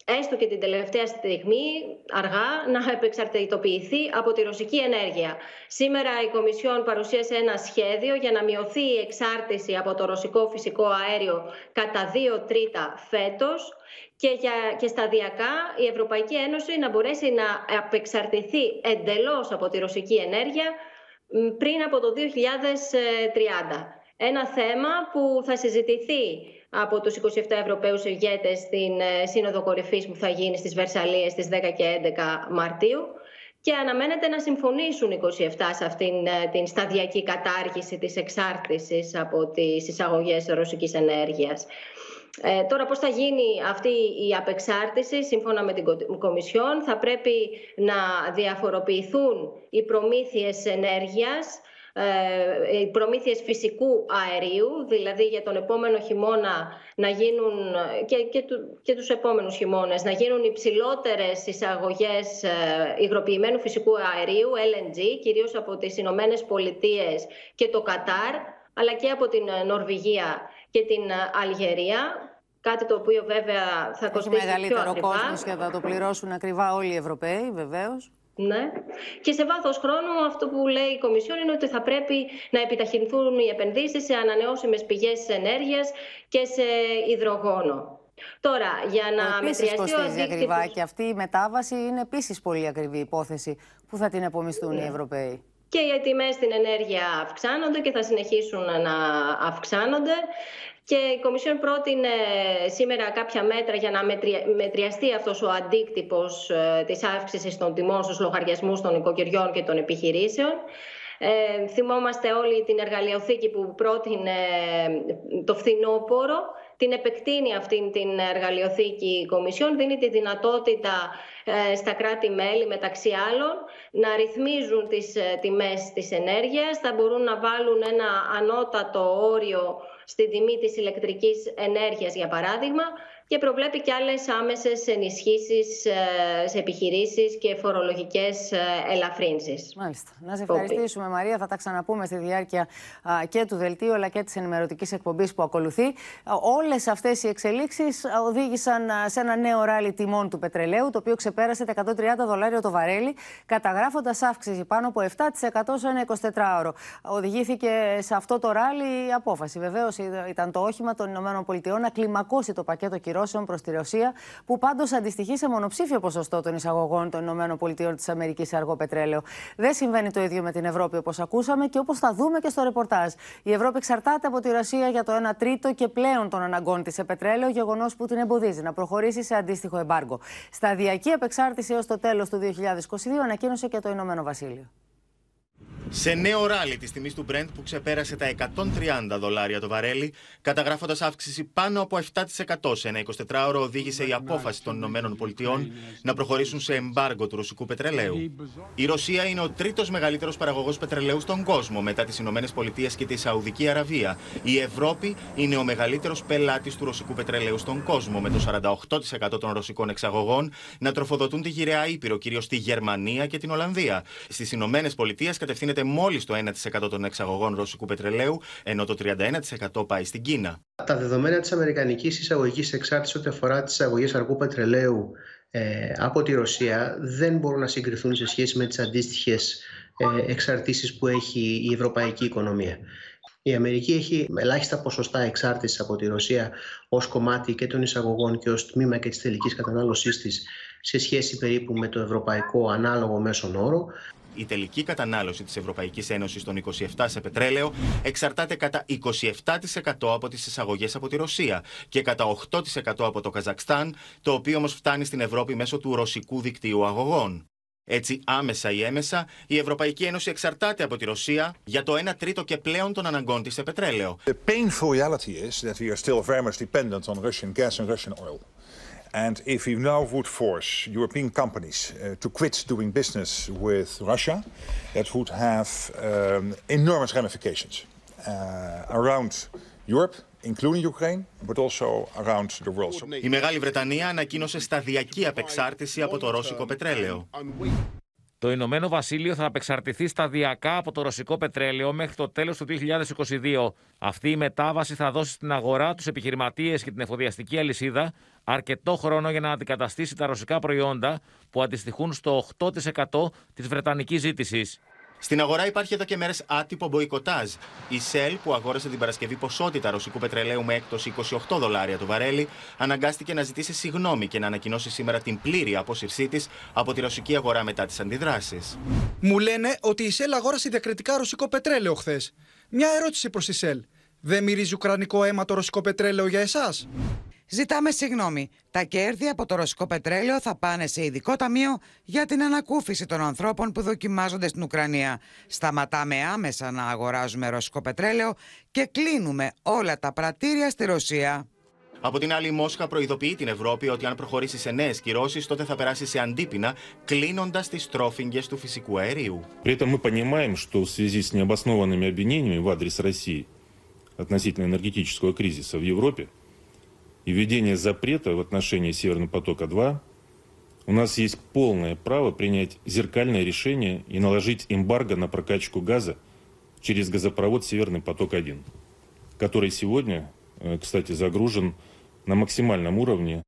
έστω και την τελευταία στιγμή, αργά, να επεξαρτητοποιηθεί από τη ρωσική ενέργεια. Σήμερα η Κομισιόν παρουσίασε ένα σχέδιο για να μειωθεί η εξάρτηση από το ρωσικό φυσικό αέριο κατά δύο τρίτα φέτος και, για, και σταδιακά η Ευρωπαϊκή Ένωση να μπορέσει να απεξαρτηθεί εντελώς από τη ρωσική ενέργεια πριν από το 2030. Ένα θέμα που θα συζητηθεί από τους 27 Ευρωπαίους ηγέτες στην ε, Σύνοδο Κορυφής που θα γίνει στις Βερσαλίες στις 10 και 11 Μαρτίου και αναμένεται να συμφωνήσουν 27 σε αυτήν ε, την σταδιακή κατάργηση της εξάρτησης από τις εισαγωγές ρωσικής ενέργειας. Ε, τώρα πώς θα γίνει αυτή η απεξάρτηση σύμφωνα με την Κομισιόν θα πρέπει να διαφοροποιηθούν οι προμήθειες ενέργειας ε, οι προμήθειες φυσικού αερίου, δηλαδή για τον επόμενο χειμώνα να γίνουν και, και, του, και τους επόμενους χειμώνες να γίνουν υψηλότερες εισαγωγές ε, υγροποιημένου φυσικού αερίου, LNG, κυρίως από τις Ηνωμένες Πολιτείες και το Κατάρ, αλλά και από την Νορβηγία και την Αλγερία, Κάτι το οποίο βέβαια θα κοστίσει πιο ακριβά. μεγαλύτερο κόστος και θα το πληρώσουν ακριβά όλοι οι Ευρωπαίοι βεβαίως. Ναι. Και σε βάθος χρόνου αυτό που λέει η Κομισιόν είναι ότι θα πρέπει να επιταχυνθούν οι επενδύσεις σε ανανεώσιμες πηγές ενέργειας και σε υδρογόνο. Τώρα, για να μετριαστεί ο αντίκτυπος... ακριβά και αυτή η μετάβαση είναι επίσης πολύ ακριβή υπόθεση που θα την επομιστούν οι Ευρωπαίοι; Και οι τιμές στην ενέργεια αυξάνονται και θα συνεχίσουν να αυξάνονται. Και η Κομισιόν πρότεινε σήμερα κάποια μέτρα για να μετριαστεί αυτός ο αντίκτυπος ε, της αύξησης των τιμών στους λογαριασμούς των οικοκυριών και των επιχειρήσεων. Ε, θυμόμαστε όλη την εργαλειοθήκη που πρότεινε ε, το φθινόπωρο. Την επεκτείνει αυτή την εργαλειοθήκη η Κομισιόν, δίνει τη δυνατότητα ε, στα κράτη-μέλη μεταξύ άλλων να ρυθμίζουν τις τιμές της ενέργειας, θα μπορούν να βάλουν ένα ανώτατο όριο στην τιμή της ηλεκτρικής ενέργειας, για παράδειγμα, και προβλέπει και άλλες άμεσες ενισχύσεις ε, σε επιχειρήσεις και φορολογικές ε, ελαφρύνσεις. Μάλιστα. Να σε ευχαριστήσουμε Μαρία. Θα τα ξαναπούμε στη διάρκεια και του δελτίου αλλά και της ενημερωτικής εκπομπής που ακολουθεί. Όλες αυτές οι εξελίξεις οδήγησαν σε ένα νέο ράλι τιμών του πετρελαίου το οποίο ξεπέρασε τα 130 δολάρια το βαρέλι καταγράφοντας αύξηση πάνω από 7% σε ένα 24ωρο. Οδηγήθηκε σε αυτό το ράλι η απόφαση. Βεβαίως ήταν το όχημα των ΗΠΑ να κλιμακώσει το πακέτο κυρώσεων προς τη Ρωσία, που πάντως αντιστοιχεί σε μονοψήφιο ποσοστό των εισαγωγών των ΗΠΑ της Αμερικής σε αργό πετρέλαιο. Δεν συμβαίνει το ίδιο με την Ευρώπη, όπως ακούσαμε και όπως θα δούμε και στο ρεπορτάζ. Η Ευρώπη εξαρτάται από τη Ρωσία για το 1 τρίτο και πλέον των αναγκών της σε πετρέλαιο, γεγονός που την εμποδίζει να προχωρήσει σε αντίστοιχο εμπάργκο. Σταδιακή επεξάρτηση έως το τέλος του 2022 ανακοίνωσε και το Ηνωμένο Βασίλειο. Σε νέο ράλι της τιμής του Brent που ξεπέρασε τα 130 δολάρια το βαρέλι, καταγράφοντας αύξηση πάνω από 7% σε ένα 24ωρο, οδήγησε η απόφαση των Ηνωμένων Πολιτειών να προχωρήσουν σε εμπάργκο του ρωσικού πετρελαίου. Η Ρωσία είναι ο τρίτος μεγαλύτερος παραγωγός πετρελαίου στον κόσμο μετά τις Ηνωμένες Πολιτείες και τη Σαουδική Αραβία. Η Ευρώπη είναι ο μεγαλύτερος πελάτης του ρωσικού πετρελαίου στον κόσμο, με το 48% των ρωσικών εξαγωγών να τροφοδοτούν τη γυραιά Ήπειρο, κυρίως τη Γερμανία και την Ολλανδία. Στις Ηνωμένες Πολιτείες κατευθύνεται μόλις το 1% των εξαγωγών ρωσικού πετρελαίου, ενώ το 31% πάει στην Κίνα. Τα δεδομένα της Αμερικανικής εισαγωγής εξάρτηση ό,τι αφορά τις εισαγωγές αργού πετρελαίου ε, από τη Ρωσία δεν μπορούν να συγκριθούν σε σχέση με τις αντίστοιχες ε, εξαρτήσεις που έχει η ευρωπαϊκή οικονομία. Η Αμερική έχει ελάχιστα ποσοστά εξάρτησης από τη Ρωσία ως κομμάτι και των εισαγωγών και ως τμήμα και της τελικής κατανάλωσής της σε σχέση περίπου με το ευρωπαϊκό ανάλογο μέσον όρο. Η τελική κατανάλωση της Ευρωπαϊκής Ένωσης των 27 σε πετρέλαιο εξαρτάται κατά 27% από τις εισαγωγές από τη Ρωσία και κατά 8% από το Καζακστάν, το οποίο όμως φτάνει στην Ευρώπη μέσω του ρωσικού δικτύου αγωγών. Έτσι, άμεσα ή έμεσα, η Ευρωπαϊκή Ένωση εξαρτάται από τη Ρωσία για το 1 τρίτο και πλέον των αναγκών της σε πετρέλαιο. The painful reality is that we are still very much dependent on Russian gas and Russian oil. And if we now would force European companies uh, to quit doing business with Russia, that would have um, enormous ramifications uh, around Europe, including Ukraine, but also around the world. Η Μεγάλη Βρετανία ανακοίνωσε σταδιακή απεξάρτηση από το ρώσικο πετρέλαιο. Το Ηνωμένο Βασίλειο θα απεξαρτηθεί σταδιακά από το ρωσικό πετρέλαιο μέχρι το τέλος του 2022. Αυτή η μετάβαση θα δώσει στην αγορά, τους επιχειρηματίες και την εφοδιαστική αλυσίδα αρκετό χρόνο για να αντικαταστήσει τα ρωσικά προϊόντα που αντιστοιχούν στο 8% της βρετανικής ζήτησης. Στην αγορά υπάρχει εδώ και μέρες άτυπο μποϊκοτάζ. Η Shell, που αγόρασε την Παρασκευή ποσότητα ρωσικού πετρελαίου με έκπτωση 28 δολάρια το βαρέλι, αναγκάστηκε να ζητήσει συγγνώμη και να ανακοινώσει σήμερα την πλήρη απόσυρσή της από τη ρωσική αγορά μετά τις αντιδράσεις. Μου λένε ότι η Shell αγόρασε διακριτικά ρωσικό πετρέλαιο χθες. Μια ερώτηση προς τη Shell. Δεν μυρίζει ουκρανικό αίμα το ρωσικό πετρέλαιο για εσάς; Ζητάμε συγγνώμη. Τα κέρδη από το ρωσικό πετρέλαιο θα πάνε σε ειδικό ταμείο για την ανακούφιση των ανθρώπων που δοκιμάζονται στην Ουκρανία. Σταματάμε άμεσα να αγοράζουμε ρωσικό πετρέλαιο και κλείνουμε όλα τα πρατήρια στη Ρωσία. Από την άλλη, η Μόσχα προειδοποιεί την Ευρώπη ότι αν προχωρήσει σε νέε κυρώσει, τότε θα περάσει σε αντίπεινα, κλείνοντα τι τρόφιγγε του φυσικού αερίου. При этом мы понимаем, что в связи с необоснованными обвинениями в адрес России относительно энергетического кризиса в Европе, и введение запрета в отношении Северного потока-2, у нас есть полное право принять зеркальное решение и наложить эмбарго на прокачку газа через газопровод «Северный поток-1», который сегодня, кстати, загружен на максимальном уровне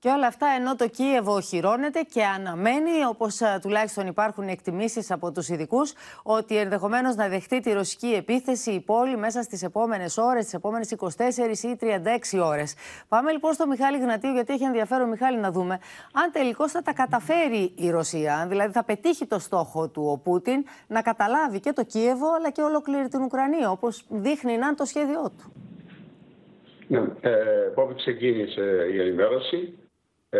Και όλα αυτά ενώ το Κίεβο οχυρώνεται και αναμένει, όπως ε, τουλάχιστον υπάρχουν εκτιμήσεις από τους ειδικούς, ότι ενδεχομένως να δεχτεί τη ρωσική επίθεση η πόλη μέσα στις επόμενες ώρες, τις επόμενες 24 ή 36 ώρες. Πάμε λοιπόν στο Μιχάλη Γνατίου, γιατί έχει ενδιαφέρον, Μιχάλη, να δούμε αν τελικώς θα τα καταφέρει η Ρωσία. Αν δηλαδή θα πετύχει το στόχο του ο Πούτιν να καταλάβει και το Κίεβο αλλά και ολόκληρη την Ουκρανία, όπως δείχνει να είναι το σχέδιό του. Ναι, ε, ξεκίνησε η ενημέρωση ε,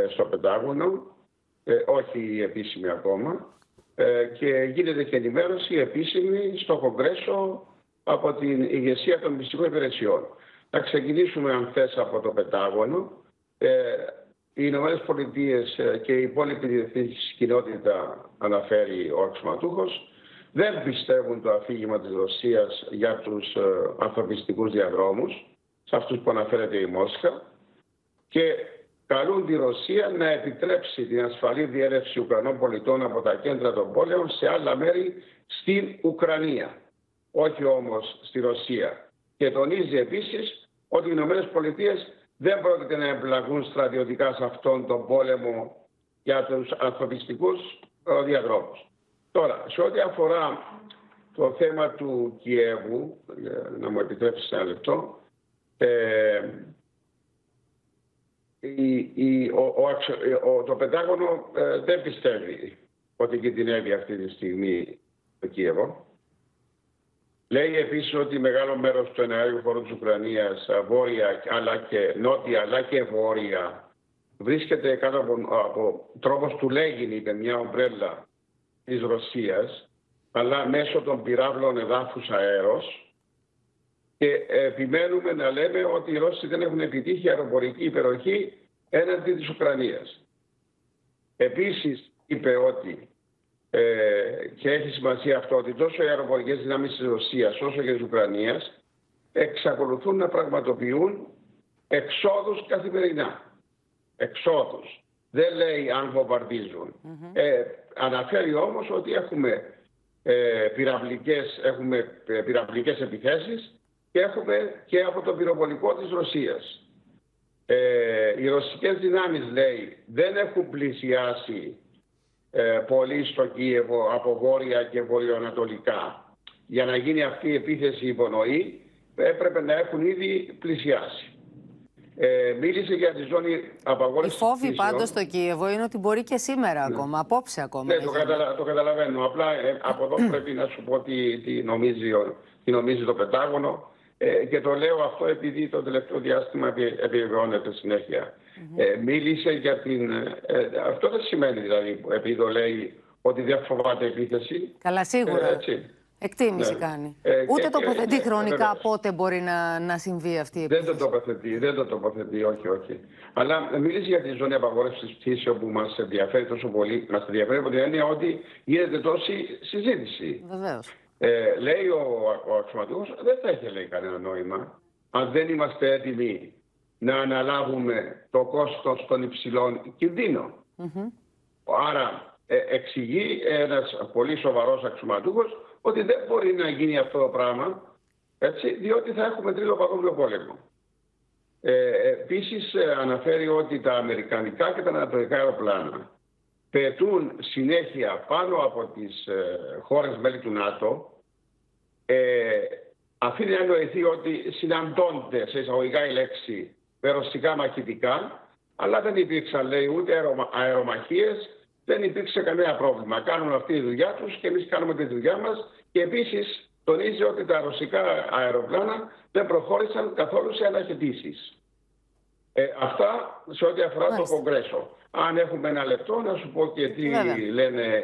στο Πεντάγωνο, ε, όχι η επίσημη ακόμα, ε, και γίνεται και ενημέρωση επίσημη στο Κογκρέσο από την ηγεσία των μυστικών υπηρεσιών. Να ξεκινήσουμε αν θες από το Πεντάγωνο. Οι Ηνωμένες Πολιτείες και η υπόλοιπη διεθνής κοινότητα, αναφέρει ο αξιωματούχο, δεν πιστεύουν το αφήγημα της Ρωσίας για τους ανθρωπιστικούς διαδρόμους, σε αυτούς που αναφέρεται η Μόσχα, και καλούν τη Ρωσία να επιτρέψει την ασφαλή διέλευση Ουκρανών πολιτών από τα κέντρα των πόλεων σε άλλα μέρη στην Ουκρανία, όχι όμως στη Ρωσία. Και τονίζει επίσης ότι οι Ηνωμένες Πολιτείες δεν πρόκειται να εμπλακούν στρατιωτικά σε αυτόν τον πόλεμο για τους ανθρωπιστικούς ε, διαδρόμους. Τώρα, σε ό,τι αφορά το θέμα του Κιέβου, ε, να μου επιτρέψεις ένα λεπτό, ε, η, η, ο, ο, το Πεντάγωνο ε, δεν πιστεύει ότι κινδυνεύει αυτή τη στιγμή το Κίεβο. Λέει επίσης ότι μεγάλο μέρος του εναέριου χώρου της Ουκρανίας, βόρεια αλλά και νότια αλλά και βόρεια, βρίσκεται κάτω από, από τρόπος του Λέγιν, είπε μια ομπρέλα της Ρωσίας, αλλά μέσω των πυράβλων εδάφους αέρος και επιμένουμε να λέμε ότι οι Ρώσοι δεν έχουν επιτύχει αεροπορική υπεροχή έναντι της Ουκρανίας. Επίσης είπε ότι ε, και έχει σημασία αυτό ότι τόσο οι αεροπορικές δυνάμεις της Ρωσίας όσο και της Ουκρανίας εξακολουθούν να πραγματοποιούν εξόδους καθημερινά. Εξόδους. Δεν λέει αν βομβαρδίζουν. Ε, αναφέρει όμως ότι έχουμε ε, πυραυλικές, έχουμε ε, πυραυλικές επιθέσεις και έχουμε και από το πυροβολικό της Ρωσίας. Ε, οι ρωσικές δυνάμεις, λέει, δεν έχουν πλησιάσει ε, πολύ στο Κίεβο από βόρεια και βορειοανατολικά. Για να γίνει αυτή η επίθεση υπονοή έπρεπε να έχουν ήδη πλησιάσει. Ε, μίλησε για τη ζώνη απαγόρευσης. Η φόβη πάντως στο Κίεβο είναι ότι μπορεί και σήμερα ναι. ακόμα, απόψε ακόμα. Ναι, το, καταλα... το καταλαβαίνω. Απλά ε, από εδώ πρέπει να σου πω τι, τι, νομίζει, τι νομίζει το Πεντάγωνο. Ε, και το λέω αυτό επειδή το τελευταίο διάστημα επιβεβαιώνεται συνέχεια. Ε, μίλησε για την... Ε, αυτό δεν σημαίνει δηλαδή, επειδή το λέει ότι δεν φοβάται επίθεση. Καλά, σίγουρα. Ε, έτσι. Εκτίμηση ναι. κάνει. Ε, Ούτε τοποθετεί και, χρονικά πότε μπορεί να, να συμβεί αυτή η επίθεση. Δεν το τοποθετεί, δεν το τοποθετεί, όχι, όχι. Αλλά μίλησε για τη ζώνη απαγόρευσης τη πτήση που μας ενδιαφέρει τόσο πολύ. Μας ενδιαφέρει από την έννοια ότι γίνεται τόση συζήτηση. Βεβαίως. Ε, λέει ο, ο αξιωματικό, δεν θα έχει λέει κανένα νόημα αν δεν είμαστε έτοιμοι να αναλάβουμε το κόστος των υψηλών κινδύνων. Άρα ε, εξηγεί ένας πολύ σοβαρός αξιωματούχος ότι δεν μπορεί να γίνει αυτό το πράγμα έτσι, διότι θα έχουμε τρίτο παγκόσμιο πόλεμο. Ε, επίσης ε, αναφέρει ότι τα αμερικανικά και τα ανατολικά αεροπλάνα πετούν συνέχεια πάνω από τις ε, χώρες μέλη του ΝΑΤΟ ε, αφήνει να εννοηθεί ότι συναντώνται σε εισαγωγικά η λέξη με ρωσικά μαχητικά αλλά δεν υπήρξαν λέει ούτε αερομαχίες δεν υπήρξε κανένα πρόβλημα. Κάνουν αυτή τη δουλειά τους και εμείς κάνουμε τη δουλειά μας και επίσης τονίζει ότι τα ρωσικά αεροπλάνα δεν προχώρησαν καθόλου σε αναχαιτήσεις. Ε, αυτά σε ό,τι αφορά το Κογκρέσο. Αν έχουμε ένα λεπτό να σου πω και τι λένε.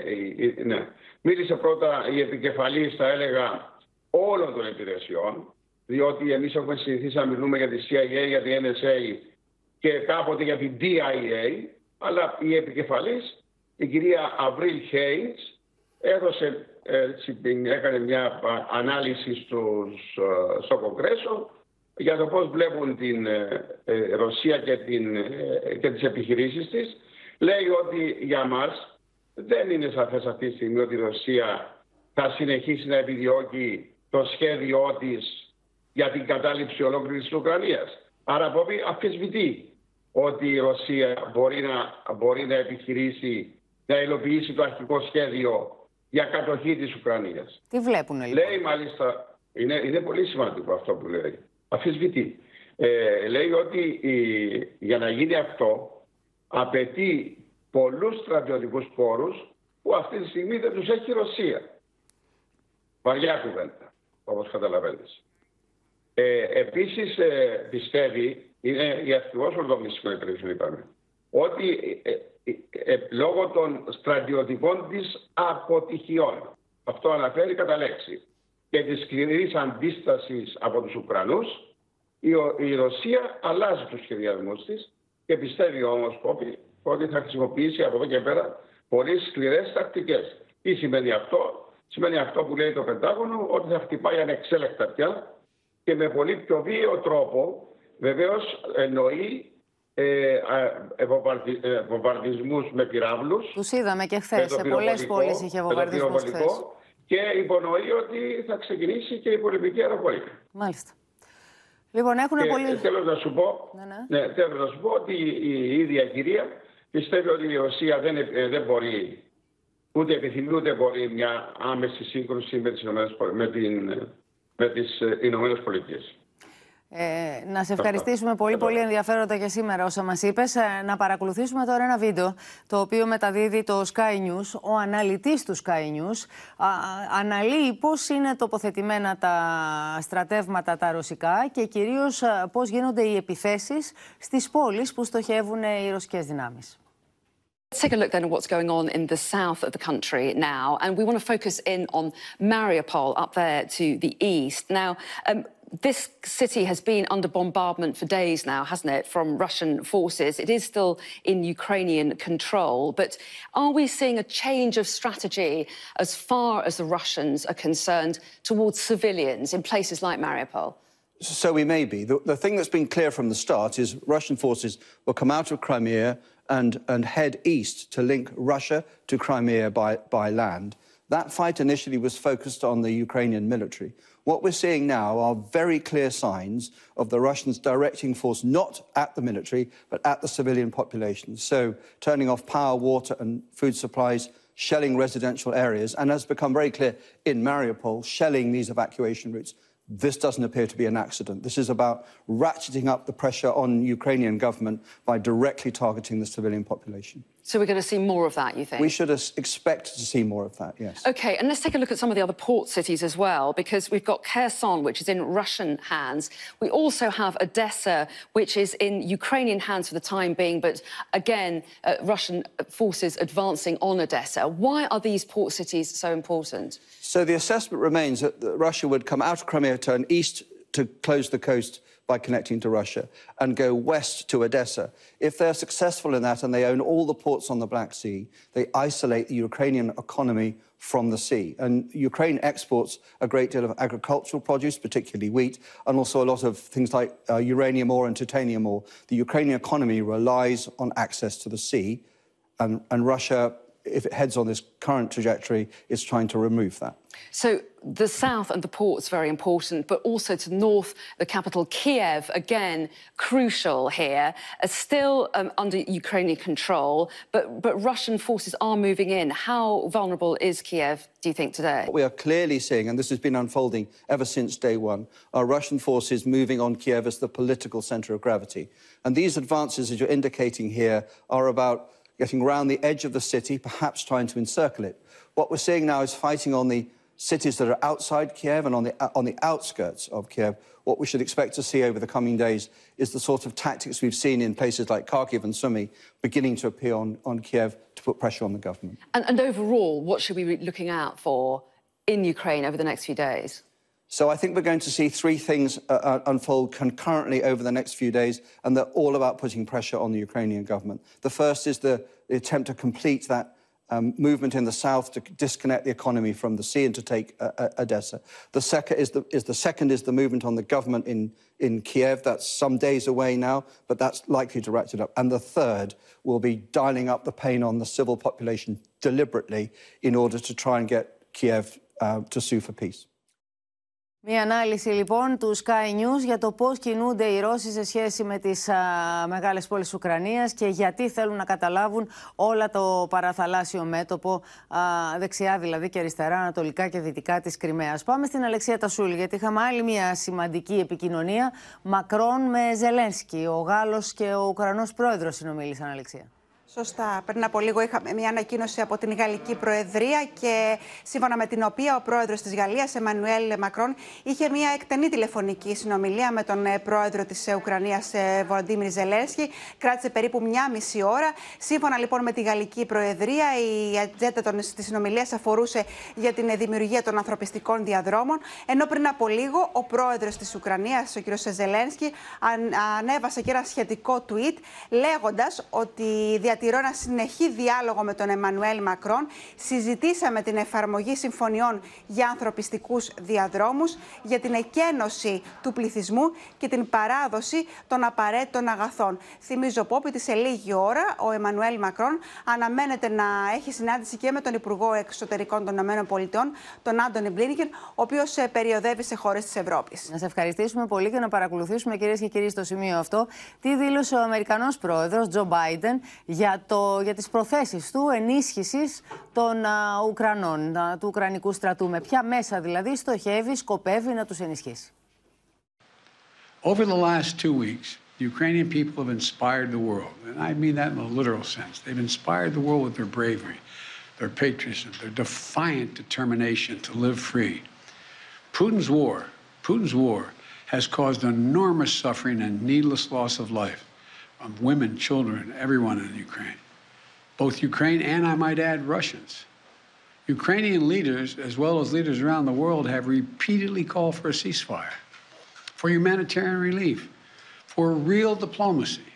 Ναι. Μίλησε πρώτα η επικεφαλής, θα έλεγα, όλων των υπηρεσιών, διότι εμείς έχουμε συνηθίσει να μιλούμε για τη CIA, για την NSA και κάποτε για την DIA, αλλά η επικεφαλής, η κυρία Αβρίλ Χέινς, έδωσε, έκανε μια ανάλυση στους, ε, στο Κογκρέσο για το πώς βλέπουν την ε, ε, Ρωσία και, την, και τις επιχειρήσεις της. Λέει ότι για μας δεν είναι σαφές αυτή τη στιγμή ότι η Ρωσία θα συνεχίσει να επιδιώκει το σχέδιό της για την κατάληψη ολόκληρης της Ουκρανίας. Άρα Πόπη αφισβητεί ότι η Ρωσία μπορεί να, μπορεί να επιχειρήσει να υλοποιήσει το αρχικό σχέδιο για κατοχή της Ουκρανίας. Τι βλέπουν λοιπόν; Λέει μάλιστα, είναι, είναι πολύ σημαντικό αυτό που λέει, αφισβητεί. Ε, λέει ότι για να γίνει αυτό απαιτεί πολλούς στρατιωτικούς πόρους που αυτή τη στιγμή δεν τους έχει η Ρωσία. Βαριά κουβέντα, όπως καταλαβαίνετε. Ε, επίσης ε, πιστεύει, είναι η αρχηγός ορδομιστικών υπηρεσιών είπαμε, ότι ε, ε, ε, λόγω των στρατιωτικών της αποτυχιών, αυτό αναφέρει κατά λέξη, και της σκληρής αντίστασης από τους Ουκρανούς, η, η Ρωσία αλλάζει τους σχεδιασμούς της και πιστεύει όμως ότι θα χρησιμοποιήσει από εδώ και πέρα πολύ σκληρές τακτικές. Τι σημαίνει αυτό, σημαίνει αυτό που λέει το Πεντάγωνο, ότι θα χτυπάει ανεξέλεκτα πια και με πολύ πιο βίαιο τρόπο βεβαίως εννοεί ε, ε, βομβαρδι, ε, βομβαρδισμούς με πυράβλους. Τους είδαμε και χθες. Σε πολλές πόλεις είχε βομβαρδισμούς χθες. Και υπονοεί ότι θα ξεκινήσει και η πολεμική αεροπορία. Μάλιστα. Λοιπόν, έχουν και πολύ... Θέλω να σου πω, ναι, ναι. Ναι, θέλω να σου πω ότι η ίδια κυρία πιστεύει ότι η Ρωσία δεν, ε, δεν μπορεί ούτε επιθυμεί ούτε μπορεί μια άμεση σύγκρουση με τις, με την, με τις Ηνωμένες Πολιτείες. Ε, να σε ευχαριστήσουμε πολύ, πολύ ενδιαφέροντα και σήμερα όσα μας είπες. Ε, να παρακολουθήσουμε τώρα ένα βίντεο το οποίο μεταδίδει το Sky News. Ο αναλυτής του Sky News α, αναλύει πώς είναι τοποθετημένα τα στρατεύματα τα ρωσικά και κυρίως πώς γίνονται οι επιθέσεις στις πόλεις που στοχεύουν οι ρωσικές δυνάμεις. Let's take a look then at what's going on in the south of the country now. And we want to focus in on Mariupol up there to the east. Now, um, this city has been under bombardment for days now, hasn't it, from Russian forces. It is still in Ukrainian control. But are we seeing a change of strategy as far as the Russians are concerned towards civilians in places like Mariupol? So we may be. The, the thing that's been clear from the start is Russian forces will come out of Crimea and, and head east to link Russia to Crimea by, by land. That fight initially was focused on the Ukrainian military. What we're seeing now are very clear signs of the Russians directing force not at the military, but at the civilian population. So turning off power, water and food supplies, shelling residential areas, and has become very clear in Mariupol, shelling these evacuation routes. This doesn't appear to be an accident. This is about ratcheting up the pressure on Ukrainian government by directly targeting the civilian population. So we're going to see more of that, you think? We should expect to see more of that, yes. OK, and let's take a look at some of the other port cities as well, because we've got Kherson, which is in Russian hands. We also have Odessa, which is in Ukrainian hands for the time being, but again, uh, Russian forces advancing on Odessa. Why are these port cities so important? So the assessment remains that Russia would come out of Crimea, turn east to close the coast by connecting to Russia and go west to Odessa. If they're successful in that and they own all the ports on the Black Sea, they isolate the Ukrainian economy from the sea. And Ukraine exports a great deal of agricultural produce, particularly wheat, and also a lot of things like uh, uranium ore and titanium ore. The Ukrainian economy relies on access to the sea, and, and Russia if it heads on this current trajectory, is trying to remove that. So the south and the ports very important, but also to the north, the capital Kiev, again, crucial here, are still um, under Ukrainian control, but, but Russian forces are moving in. How vulnerable is Kiev, do you think, today? What we are clearly seeing, and this has been unfolding ever since day one, are Russian forces moving on Kiev as the political centre of gravity. And these advances, as you're indicating here, are about getting around the edge of the city, perhaps trying to encircle it. What we're seeing now is fighting on the cities that are outside Kiev and on the, on the outskirts of Kiev. What we should expect to see over the coming days is the sort of tactics we've seen in places like Kharkiv and Sumy beginning to appear on, on Kiev to put pressure on the government. And, and overall, what should we be looking out for in Ukraine over the next few days? So I think we're going to see three things uh, uh, unfold concurrently over the next few days, and they're all about putting pressure on the Ukrainian government. The first is the, the attempt to complete that um, movement in the south to disconnect the economy from the sea and to take uh, uh, Odessa. The second is the, is the second is the movement on the government in, in Kiev. That's some days away now, but that's likely to ratchet up. And the third will be dialing up the pain on the civil population deliberately in order to try and get Kiev uh, to sue for peace. Μία ανάλυση λοιπόν του Sky News για το πώς κινούνται οι Ρώσοι σε σχέση με τις α, μεγάλες πόλεις της Ουκρανίας και γιατί θέλουν να καταλάβουν όλα το παραθαλάσσιο μέτωπο, α, δεξιά δηλαδή και αριστερά, ανατολικά και δυτικά της Κρυμαίας. Πάμε στην Αλεξία Τασούλη γιατί είχαμε άλλη μια σημαντική επικοινωνία Μακρόν με Ζελένσκι. Ο Γάλλος και ο Ουκρανός πρόεδρος συνομίλησαν Αλεξία. Σωστά. Πριν από λίγο είχαμε μια ανακοίνωση από την Γαλλική Προεδρία και σύμφωνα με την οποία ο πρόεδρος της Γαλλίας, Εμμανουέλ Μακρόν, είχε μια εκτενή τηλεφωνική συνομιλία με τον ε, πρόεδρο της ε, Ουκρανίας, ε, Βολοντίμιρ Ζελένσκι. Κράτησε περίπου μια μισή ώρα. Σύμφωνα λοιπόν με τη Γαλλική Προεδρία, η ατζέντα της συνομιλίας αφορούσε για την δημιουργία των ανθρωπιστικών διαδρόμων. Ενώ πριν από λίγο ο πρόεδρος της Ουκρανίας, ο κ. Ζελένσκι, ανέβασε και ένα σχετικό tweet λέγοντας ότι διατηρεί διατηρώ ένα συνεχή διάλογο με τον Εμμανουέλ Μακρόν. Συζητήσαμε την εφαρμογή συμφωνιών για ανθρωπιστικούς διαδρόμους, για την εκένωση του πληθυσμού και την παράδοση των απαραίτητων αγαθών. Θυμίζω, Πόπη, ότι σε λίγη ώρα ο Εμμανουέλ Μακρόν αναμένεται να έχει συνάντηση και με τον Υπουργό Εξωτερικών των ΗΠΑ, τον Άντωνι Μπλίνικεν, ο οποίος ε, περιοδεύει σε χώρες της Ευρώπης. Να σε ευχαριστήσουμε πολύ και να παρακολουθήσουμε, κυρίες και κύριοι, στο σημείο αυτό, τι δήλωσε ο Αμερικανός πρόεδρος Τζο Μπάιντεν για, το, για τι προθέσει του ενίσχυση των α, Ουκρανών, α, του Ουκρανικού στρατού. Με ποια μέσα δηλαδή στοχεύει, σκοπεύει να του ενισχύσει. Over the last two weeks, the Ukrainian people have inspired the world. And I mean that in a literal sense. They've inspired the world with their bravery, their patriotism, their defiant determination to live free. Putin's war, Putin's war has caused enormous suffering and needless loss of life from women, children, everyone in Ukraine. Both Ukraine and, I might add, Russians. Ukrainian leaders, as well as leaders around the world, have repeatedly called for a ceasefire, for humanitarian relief, for real diplomacy.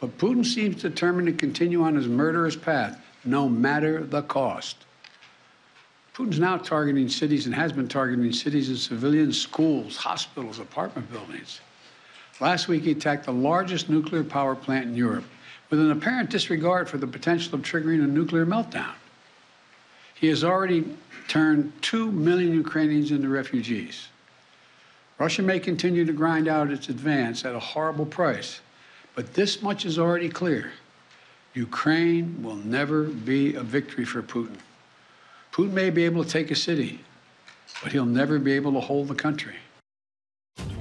But Putin seems determined to continue on his murderous path, no matter the cost. Putin's now targeting cities and has been targeting cities and civilians, schools, hospitals, apartment buildings. Last week, he attacked the largest nuclear power plant in Europe with an apparent disregard for the potential of triggering a nuclear meltdown. He has already turned 2 million Ukrainians into refugees. Russia may continue to grind out its advance at a horrible price, but this much is already clear. Ukraine will never be a victory for Putin. Putin may be able to take a city, but he'll never be able to hold the country.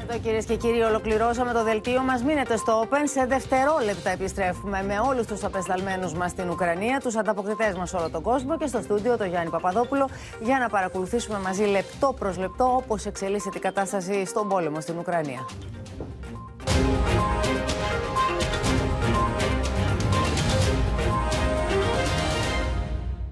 Εδώ κυρίες και κύριοι, ολοκληρώσαμε το δελτίο μας. Μείνετε στο Open. Σε δευτερόλεπτα επιστρέφουμε με όλους τους απεσταλμένους μας στην Ουκρανία, τους ανταποκριτές μας σε όλο τον κόσμο και στο στούντιο το Γιάννη Παπαδόπουλο για να παρακολουθήσουμε μαζί λεπτό προς λεπτό όπως εξελίσσεται η κατάσταση στον πόλεμο στην Ουκρανία.